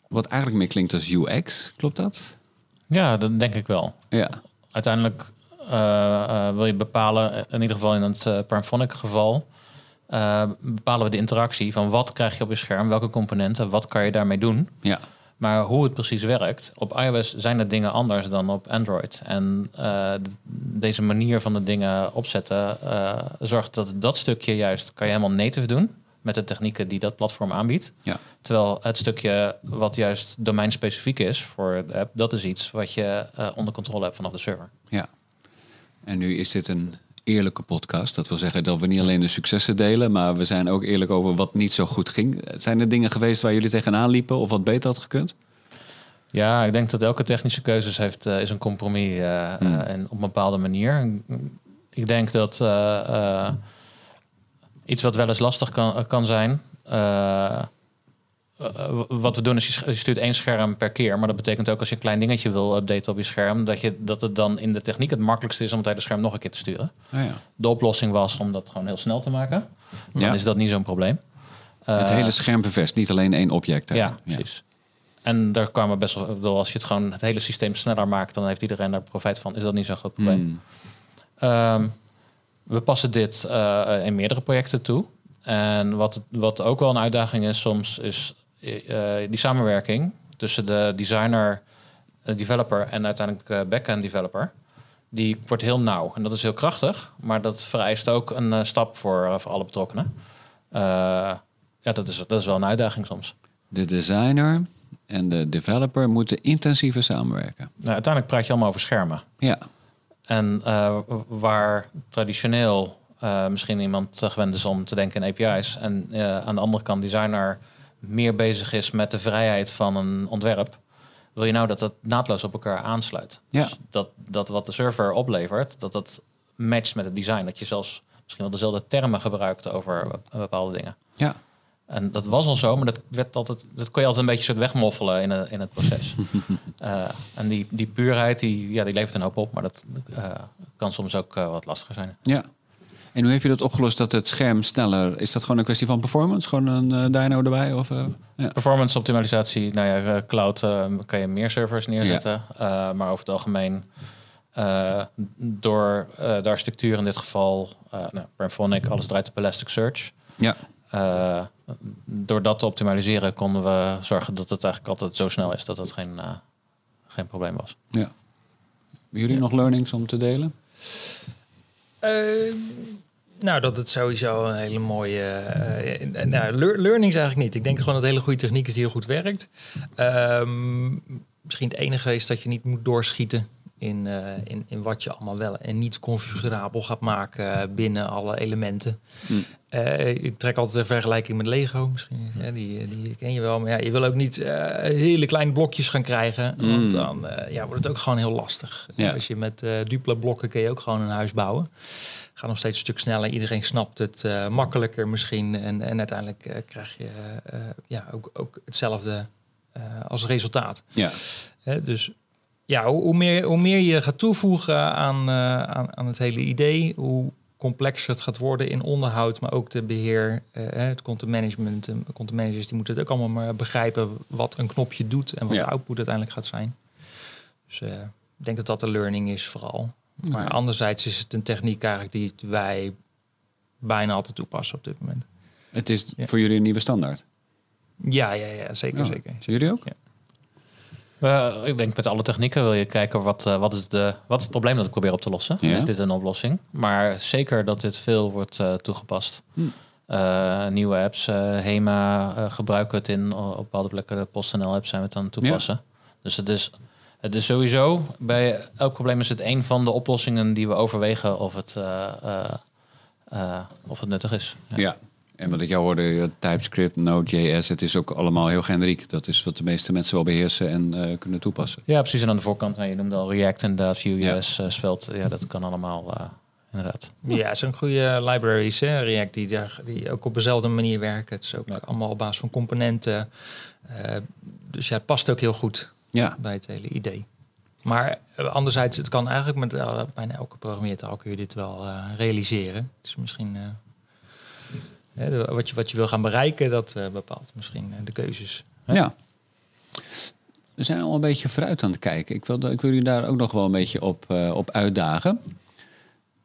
Wat eigenlijk meer klinkt als UX. Klopt dat? Ja, dat denk ik wel. Ja. Uiteindelijk wil je bepalen, in ieder geval in het Paraphonic geval, bepalen we de interactie van wat krijg je op je scherm, welke componenten, wat kan je daarmee doen. Ja. Maar hoe het precies werkt, op iOS zijn de dingen anders dan op Android. En uh, deze manier van de dingen opzetten uh, zorgt dat dat stukje juist kan je helemaal native doen. met de technieken die dat platform aanbiedt. Ja. Terwijl het stukje wat juist domeinspecifiek is voor de app, dat is iets wat je uh, onder controle hebt vanaf de server. Ja. En nu is dit een eerlijke podcast. Dat wil zeggen dat we niet alleen de successen delen, maar we zijn ook eerlijk over wat niet zo goed ging. Zijn er dingen geweest waar jullie tegenaan liepen of wat beter had gekund? Ja, ik denk dat elke technische keuzes heeft, uh, is een compromis uh, hmm. en op een bepaalde manier. Ik denk dat iets wat wel eens lastig kan, kan zijn. Wat we doen is je stuurt één scherm per keer. Maar dat betekent ook als je een klein dingetje wil updaten op je scherm, dat, je, dat het dan in de techniek het makkelijkste is om het hele scherm nog een keer te sturen. Oh ja. De oplossing was om dat gewoon heel snel te maken. Dan ja. is dat niet zo'n probleem. Het hele scherm vervest, niet alleen één object. Ja, precies. En daar kwamen best wel, als je het gewoon het hele systeem sneller maakt, dan heeft iedereen daar profijt van. Is dat niet zo'n groot probleem? Hmm. Um, we passen dit uh, in meerdere projecten toe. En wat, wat ook wel een uitdaging is soms, is die samenwerking tussen de designer, developer en uiteindelijk backend developer. Die wordt heel nauw. En dat is heel krachtig, maar dat vereist ook een stap voor, voor alle betrokkenen. ja, dat is, dat is wel een uitdaging soms. De designer, en de developer moeten intensiever samenwerken. Nou, uiteindelijk praat je allemaal over schermen. Ja. En uh, waar traditioneel uh, misschien iemand gewend is om te denken in API's en aan de andere kant designer meer bezig is met de vrijheid van een ontwerp, wil je nou dat dat naadloos op elkaar aansluit. Ja. Dus dat, dat wat de server oplevert, dat dat matcht met het design. Dat je zelfs misschien wel dezelfde termen gebruikt over bepaalde dingen. Ja. En dat was al zo, maar dat, werd altijd, dat kon je altijd een beetje soort wegmoffelen in, het, in het proces. uh, en die, die puurheid, die, ja, die levert een hoop op, maar dat uh, kan soms ook uh, wat lastiger zijn. Ja. En hoe heb je dat opgelost dat het scherm sneller... Is dat gewoon een kwestie van performance? Gewoon een dyno erbij? Of, ja. Performance optimalisatie. Nou ja, cloud kan je meer servers neerzetten. Ja. maar over het algemeen... door de architectuur in dit geval... nou, Bramphonic, alles draait op Elasticsearch. Ja. Uh, door dat te optimaliseren konden we zorgen dat het eigenlijk altijd zo snel is dat het geen, uh, geen probleem was. Ja. Hebben jullie ja. nog learnings om te delen? Uh, nou, dat het sowieso een hele mooie. Uh, nou, learnings eigenlijk niet. Ik denk gewoon dat het hele goede techniek is die heel goed werkt. Ehm, misschien het enige is dat je niet moet doorschieten in, uh, in, in wat je allemaal wel en niet configurabel gaat maken binnen alle elementen. Mm. Uh, ik trek altijd een vergelijking met Lego misschien. Ja, die, die ken je wel. Maar ja, je wil ook niet uh, hele kleine blokjes gaan krijgen. Mm. Want dan uh, ja, wordt het ook gewoon heel lastig. Ja. Als je met duple blokken kun je ook gewoon een huis bouwen. Gaat nog steeds een stuk sneller. Iedereen snapt het makkelijker misschien. En, en uiteindelijk krijg je ja, ook, ook hetzelfde als resultaat. Ja. dus ja, hoe, hoe, meer, hoe meer je gaat toevoegen aan, aan, aan het hele idee, hoe complexer het gaat worden in onderhoud, maar ook de beheer, uh, het content management. De content managers die moeten het ook allemaal maar begrijpen wat een knopje doet en wat Ja. de output uiteindelijk gaat zijn. Dus eh, ik denk dat dat de learning is vooral. Maar Ja. anderzijds is het een techniek eigenlijk die wij bijna altijd toepassen op dit moment. Het is Ja. voor jullie een nieuwe standaard. Ja, ja, ja zeker, Ja. zeker. Jullie ook? Ja. Uh, ik denk met alle technieken wil je kijken wat, uh, wat, is, de, wat is het probleem dat ik probeer op te lossen. Ja. Is dit een oplossing? Maar zeker dat dit veel wordt uh, toegepast. Hm. Uh, nieuwe apps, HEMA gebruiken het in op bepaalde plekken. De PostNL apps zijn we het aan het toepassen. Dus het is, het is sowieso, bij elk probleem is het een van de oplossingen die we overwegen of het, of het nuttig is. Ja. En wat ik jou hoorde, TypeScript, Node.js, het is ook allemaal heel generiek. Dat is wat de meeste mensen wel beheersen en uh, kunnen toepassen. Ja, precies. En aan de voorkant, nou, je noemde al React inderdaad, Vue.js, Ja. uh, Svelte. Ja, dat kan allemaal uh, inderdaad. Ja, het zijn goede libraries, hè, React, die, daar, die ook op dezelfde manier werken. Het is ook Ja. allemaal op basis van componenten. Uh, dus ja, het past ook heel goed Ja, bij het hele idee. Maar uh, anderzijds, het kan eigenlijk met uh, bijna elke programmeertaal kun je dit wel uh, realiseren. Is misschien... uh, wat, je, wat je wil gaan bereiken, dat bepaalt misschien de keuzes. ja. We zijn al een beetje vooruit aan het kijken. Ik wil, ik wil jullie daar ook nog wel een beetje op, op uitdagen.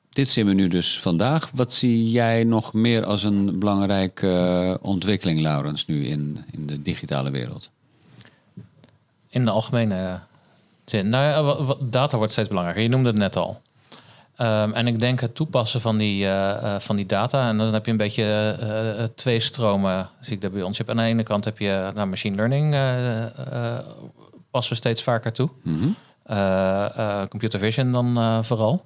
Dit zien we nu dus vandaag. Wat zie jij nog meer als een belangrijke ontwikkeling, Laurens, nu in, in de digitale wereld? In de algemene zin. Nou ja, data wordt steeds belangrijker. Je noemde het net al. Ehm, en ik denk het toepassen van die, uh, van die data. En dan heb je een beetje uh, twee stromen, zie ik daar bij ons. Je hebt aan de ene kant heb je nou, machine learning, passen we steeds vaker toe. Mm computer vision dan vooral.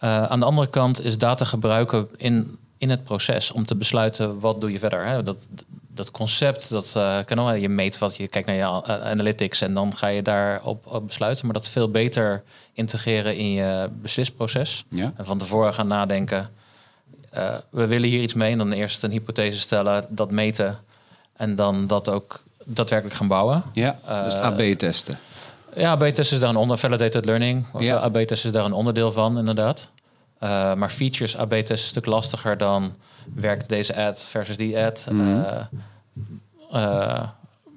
aan de andere kant is data gebruiken in, in het proces om te besluiten wat doe je verder. Hè? Dat, dat concept, dat uh, kan wel. Je meet wat, je kijkt naar je uh, analytics en dan ga je daarop op besluiten. Maar dat veel beter integreren in je beslisproces. Ja. En van tevoren gaan nadenken. Uh, we willen hier iets mee. En dan eerst een hypothese stellen, dat meten. En dan dat ook daadwerkelijk gaan bouwen. Ja, dus AB-testen. Ja, AB-testen is daar een onder. Validated learning. Of ja. AB-testen is daar een onderdeel van, inderdaad. maar features AB-testen is een stuk lastiger dan werkt deze ad versus die ad. Mm.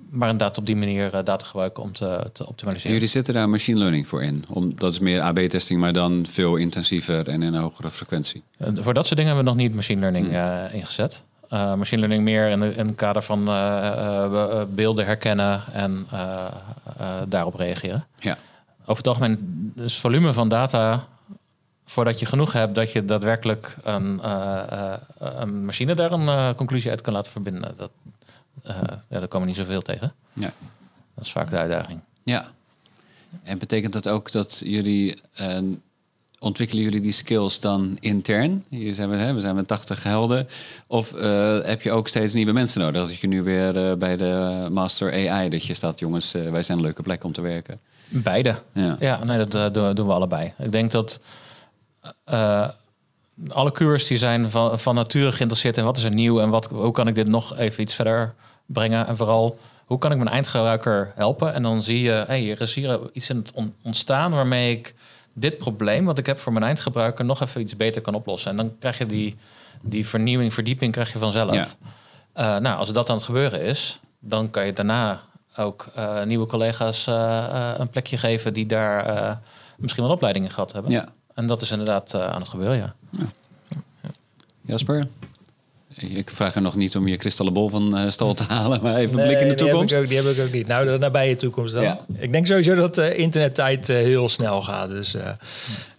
maar inderdaad op die manier data gebruiken om te, te optimaliseren. jullie zetten daar machine learning voor in? Om, dat is meer AB-testing, maar dan veel intensiever en in een hogere frequentie. voor dat soort dingen hebben we nog niet machine learning mm. ingezet. Uh, machine learning meer in, in het kader van uh, beelden herkennen en daarop reageren. Ja. Over het algemeen is het volume van data voordat je genoeg hebt dat je daadwerkelijk een, uh, uh, een machine daar een uh, conclusie uit kan laten verbinden. Dat, ja, daar komen niet zoveel tegen. Ja. Dat is vaak de uitdaging. Ja. En betekent dat ook dat jullie ontwikkelen jullie die skills dan intern? Hier zijn we, hè, we zijn met 80 helden. Of heb je ook steeds nieuwe mensen nodig? Dat je nu weer bij de Master AI, dat je staat, jongens, wij zijn een leuke plek om te werken. Beide. Ja, ja nee, dat doen we allebei. Ik denk dat uh, alle coureurs die zijn van, van nature geïnteresseerd in wat is er nieuw en wat, hoe kan ik dit nog even iets verder brengen. En vooral, hoe kan ik mijn eindgebruiker helpen? En dan zie je, hey, er is hier iets in het ontstaan waarmee ik dit probleem wat ik heb voor mijn eindgebruiker nog even iets beter kan oplossen. En dan krijg je die, die vernieuwing, verdieping krijg je vanzelf. Ja. Uh, nou, als dat aan het gebeuren is, dan kan je daarna ook uh, nieuwe collega's uh, een plekje geven die daar misschien wel opleidingen gehad hebben. Ja. En dat is inderdaad uh, aan het gebeuren, ja. ja. Jasper? Ik vraag er nog niet om je kristallenbol van uh, stal te halen, maar even een blik in de toekomst. Die heb, ik ook, die heb ik ook niet. Nou, de nabije toekomst dan. Ja. Ik denk sowieso dat uh, internettijd heel snel gaat. Dus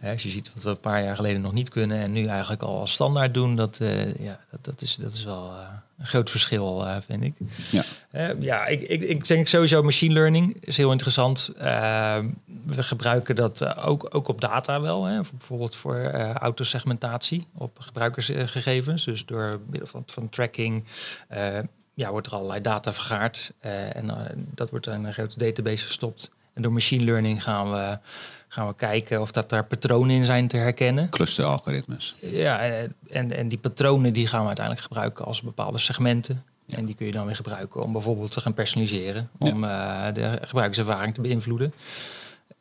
als je ziet wat we een paar jaar geleden nog niet kunnen en nu eigenlijk al als standaard doen, dat, ja, dat, dat, is, dat is wel een groot verschil, uh, vind ik. Ja, uh, ja ik, ik, ik denk sowieso machine learning is heel interessant. Uh, we gebruiken dat ook, ook op data wel. Hè? Bijvoorbeeld voor autosegmentatie op gebruikersgegevens. Dus door middel van, van tracking ja, wordt er allerlei data vergaard. en dat wordt in een grote database gestopt. En door machine learning gaan we gaan we kijken of dat daar patronen in zijn te herkennen. Clusteralgoritmes. Ja, en, en die patronen die gaan we uiteindelijk gebruiken als bepaalde segmenten. En die kun je dan weer gebruiken om bijvoorbeeld te gaan personaliseren. Om uh, de gebruikerservaring te beïnvloeden.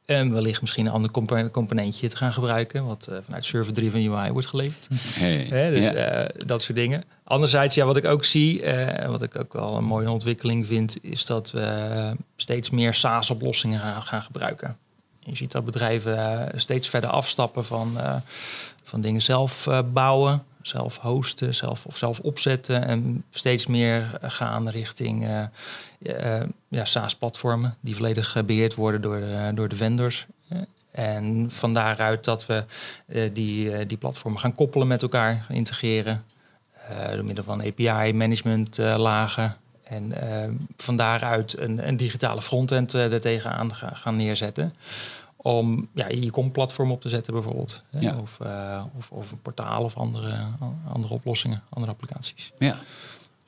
En wellicht misschien een ander componentje te gaan gebruiken, wat uh, vanuit server-driven UI wordt geleverd. Hey, dus uh, dat soort dingen. Anderzijds, ja, wat ik ook zie, uh, wat ik ook wel een mooie ontwikkeling vind, is dat we steeds meer SaaS-oplossingen gaan, gaan gebruiken. Je ziet dat bedrijven eh, steeds verder afstappen van, van dingen zelf bouwen, zelf hosten, zelf, of zelf opzetten. En steeds meer gaan richting ja, SaaS-platformen die volledig beheerd worden door de, door de vendors. En van daaruit dat we die, die platformen gaan koppelen met elkaar, integreren. door middel van API-management lagen. En van daaruit een, een digitale frontend er tegenaan gaan neerzetten om ja, je kom-platform op te zetten bijvoorbeeld. Ja. Of, uh, of, of, een portaal of andere, andere oplossingen, andere applicaties. Ja.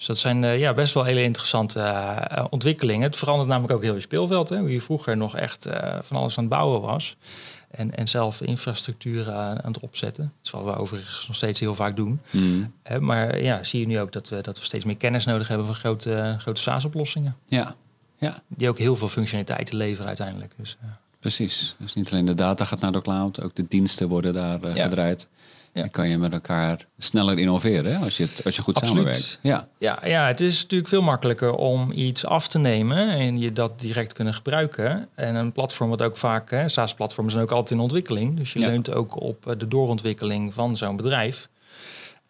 Dus dat zijn uh, ja, best wel hele interessante uh, ontwikkelingen. Het verandert namelijk ook heel je speelveld. Hè? Je vroeger nog echt van alles aan het bouwen was. En, en zelf infrastructuur aan, aan het opzetten. Dat is wat we overigens nog steeds heel vaak doen. Mm. maar ja, zie je nu ook dat we, dat we steeds meer kennis nodig hebben voor grote, grote SaaS-oplossingen. Ja. ja. Die ook heel veel functionaliteiten leveren uiteindelijk. Dus, Precies. Dus niet alleen de data gaat naar de cloud, ook de diensten worden daar uh, gedraaid. Dan kan je met elkaar sneller innoveren hè? Als, je het, als je goed Absoluut. samenwerkt. Ja. Ja, ja, het is natuurlijk veel makkelijker om iets af te nemen en je dat direct kunnen gebruiken. En een platform wat ook vaak, SaaS-platformen zijn ook altijd in ontwikkeling. Dus je leunt ook op eh, de doorontwikkeling van zo'n bedrijf.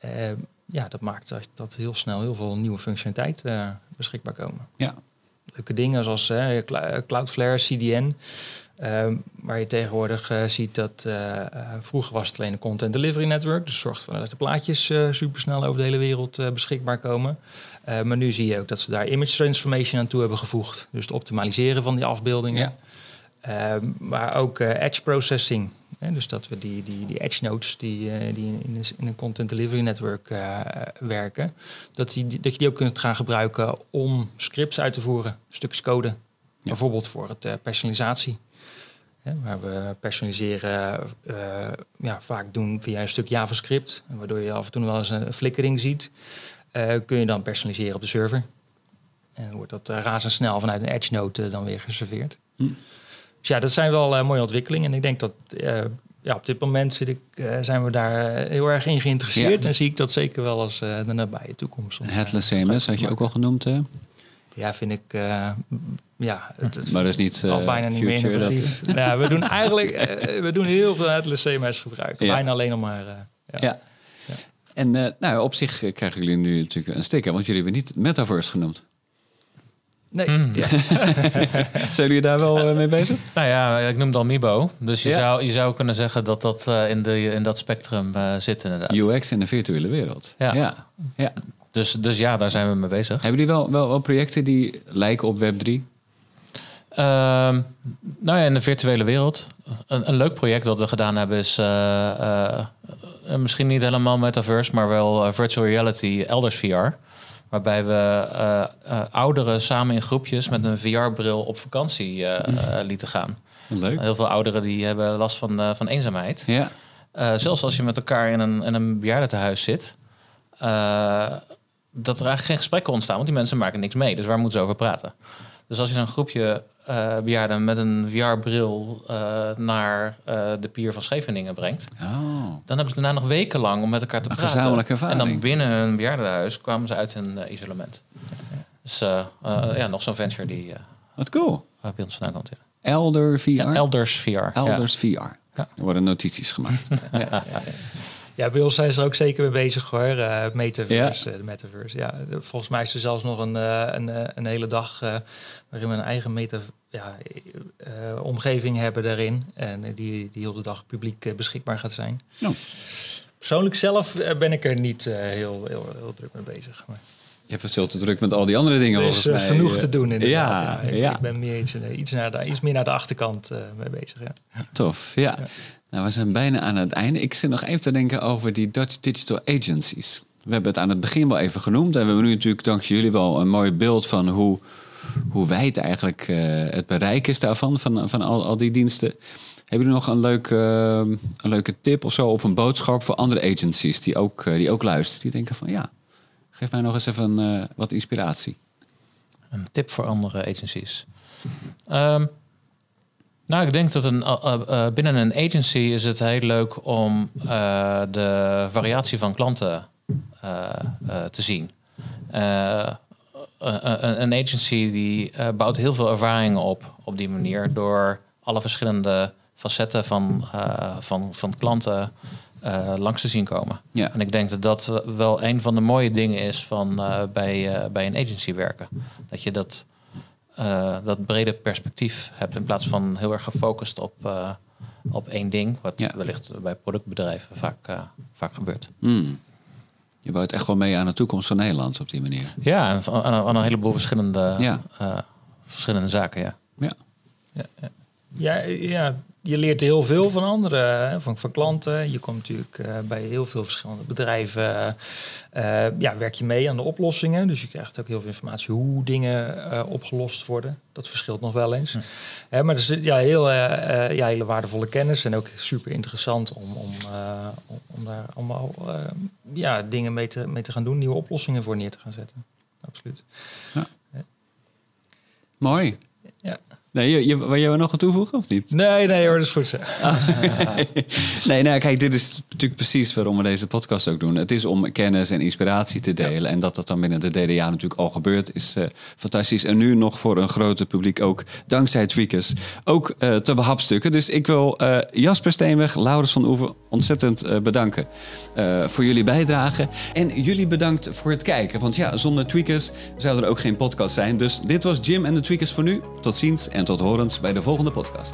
Uh, ja, dat maakt dat, dat heel snel heel veel nieuwe functionaliteit uh, beschikbaar komen. Ja. Leuke dingen zoals Cloudflare, CDN. Ehm, waar je tegenwoordig ziet dat vroeger was het alleen een content delivery network. Dus zorgt ervoor dat de plaatjes supersnel over de hele wereld beschikbaar komen. maar nu zie je ook dat ze daar image transformation aan toe hebben gevoegd. Dus het optimaliseren van die afbeeldingen. Ja. Ehm, maar ook edge processing. Hè, dus dat we die, die, die edge nodes die, die in, een, in, een content delivery network werken, dat, die, dat je die ook kunt gaan gebruiken om scripts uit te voeren, stukjes code. Bijvoorbeeld voor het personalisatie. Hè, waar we personaliseren ja, vaak doen via een stuk JavaScript, waardoor je af en toe wel eens een flikkering ziet. kun je dan personaliseren op de server. En wordt dat razendsnel vanuit een edge node dan weer geserveerd. Hm. Dus ja, dat zijn wel mooie ontwikkelingen. En ik denk dat ja, op dit moment zit ik, uh, zijn we daar heel erg in geïnteresseerd. En zie ik dat zeker wel als de nabije toekomst. Headless CMS had je ook al genoemd, hè? Ja, vind ik. ja, het, maar dat is niet. al bijna niet meer innovatief. Dat... nou, we doen eigenlijk we doen heel veel Headless CMS gebruik. Bijna alleen nog maar. ja. ja. En nou, op zich krijgen jullie nu natuurlijk een sticker, want jullie hebben niet Metaverse genoemd. Nee. Mm. Ja. Zijn jullie daar wel uh, mee bezig? Nou ja, ik noemde al Mibo. Dus je, zou, je zou kunnen zeggen dat dat uh, in, de, in dat spectrum uh, zit inderdaad. UX in de virtuele wereld. Ja. ja. ja. Dus, dus ja, daar zijn we mee bezig. Hebben jullie wel, wel, wel projecten die lijken op Web3? Um, ehm, nou ja, in de virtuele wereld. Een, een leuk project wat we gedaan hebben is... misschien niet helemaal metaverse, maar wel virtual reality, Elders VR. Waarbij we ouderen samen in groepjes met een VR-bril op vakantie uh, lieten gaan. Leuk. Heel veel ouderen die hebben last van, van eenzaamheid. Ja. zelfs als je met elkaar in een, in een bejaardentehuis zit, dat er eigenlijk geen gesprekken ontstaan, want die mensen maken niks mee. Dus waar moeten ze over praten? Dus als je een groepje uh, bejaarden met een VR-bril uh, naar uh, de pier van Scheveningen brengt. Oh. Dan hebben ze daarna nog wekenlang om met elkaar te een praten. Gezamenlijke ervaring. En dan binnen hun bejaardenhuis kwamen ze uit hun isolement. Dus ja, nog zo'n venture die Wat cool. bij ons vandaan komt. Elder VR? Ja, Elders VR. Elders VR. Er worden notities gemaakt. ja. Ja, bij ons zijn ze er ook zeker mee bezig hoor. Uh, metaverse, ja. de metaverse. Ja, volgens mij is er zelfs nog een, een, een hele dag waarin we een eigen meta, ja, uh, omgeving hebben daarin. En die, die heel de dag publiek beschikbaar gaat zijn. No. Persoonlijk zelf ben ik er niet heel, heel, heel, druk mee bezig. Maar... Je hebt veel te druk met al die andere dingen. Er is mij. genoeg te doen inderdaad. Ja, ja. ja. Ik, ben meer iets, iets, naar de, iets meer naar de achterkant mee bezig. Ja. Tof, ja. ja. Nou, we zijn bijna aan het einde. Ik zit nog even te denken over die Dutch Digital Agencies. We hebben het aan het begin wel even genoemd. En we hebben nu natuurlijk dankzij jullie wel een mooi beeld van hoe hoe wijd eigenlijk uh, het bereik is daarvan, van, van al, al die diensten. Hebben jullie nog een leuke, uh, een leuke tip of zo, of een boodschap voor andere agencies die ook, die ook luisteren? Die denken van ja, geef mij nog eens even wat inspiratie. Een tip voor andere agencies. Um, nou, ik denk dat een, binnen een agency is het heel leuk om de variatie van klanten te zien. Eh, eh, een, agency die bouwt heel veel ervaringen op op die manier door alle verschillende facetten van, van, van klanten langs te zien komen. Ja. En ik denk dat dat wel een van de mooie dingen is van bij, bij een agency werken. Dat je dat, dat brede perspectief hebt in plaats van heel erg gefocust op, op één ding, wat ja. wellicht bij productbedrijven vaak, vaak gebeurt. Mm. Je bouwt echt wel mee aan de toekomst van Nederland op die manier. Ja, aan, aan een heleboel verschillende, ja. Uh, verschillende zaken, ja. Ja. Ja, ja. ja, ja je leert heel veel van anderen, van, van klanten. Je komt natuurlijk uh, bij heel veel verschillende bedrijven. Uh, ja, werk je mee aan de oplossingen. Dus je krijgt ook heel veel informatie hoe dingen uh, opgelost worden. Dat verschilt nog wel eens. Hm. maar het is ja, heel, ja, hele waardevolle kennis en ook super interessant om, om, om, om, daar allemaal ja, dingen mee te, mee te gaan doen, nieuwe oplossingen voor neer te gaan zetten. Absoluut. Ja. Mooi. Nee, je, je, wil je nog aan toevoegen of niet? Nee, nee hoor, dat is goed zo. nee, nou kijk, dit is natuurlijk precies waarom we deze podcast ook doen. Het is om kennis en inspiratie te delen. En dat dat dan binnen de DDA natuurlijk al gebeurt, is uh, fantastisch. En nu nog voor een groter publiek ook, dankzij Tweakers, ook uh, te behapstukken. Dus ik wil uh, Jasper Steenweg, Laurens van Oever ontzettend bedanken voor jullie bijdrage. En jullie bedankt voor het kijken. Want ja, zonder Tweakers zou er ook geen podcast zijn. Dus dit was Jim en de Tweakers voor nu. Tot ziens en tot horens bij de volgende podcast.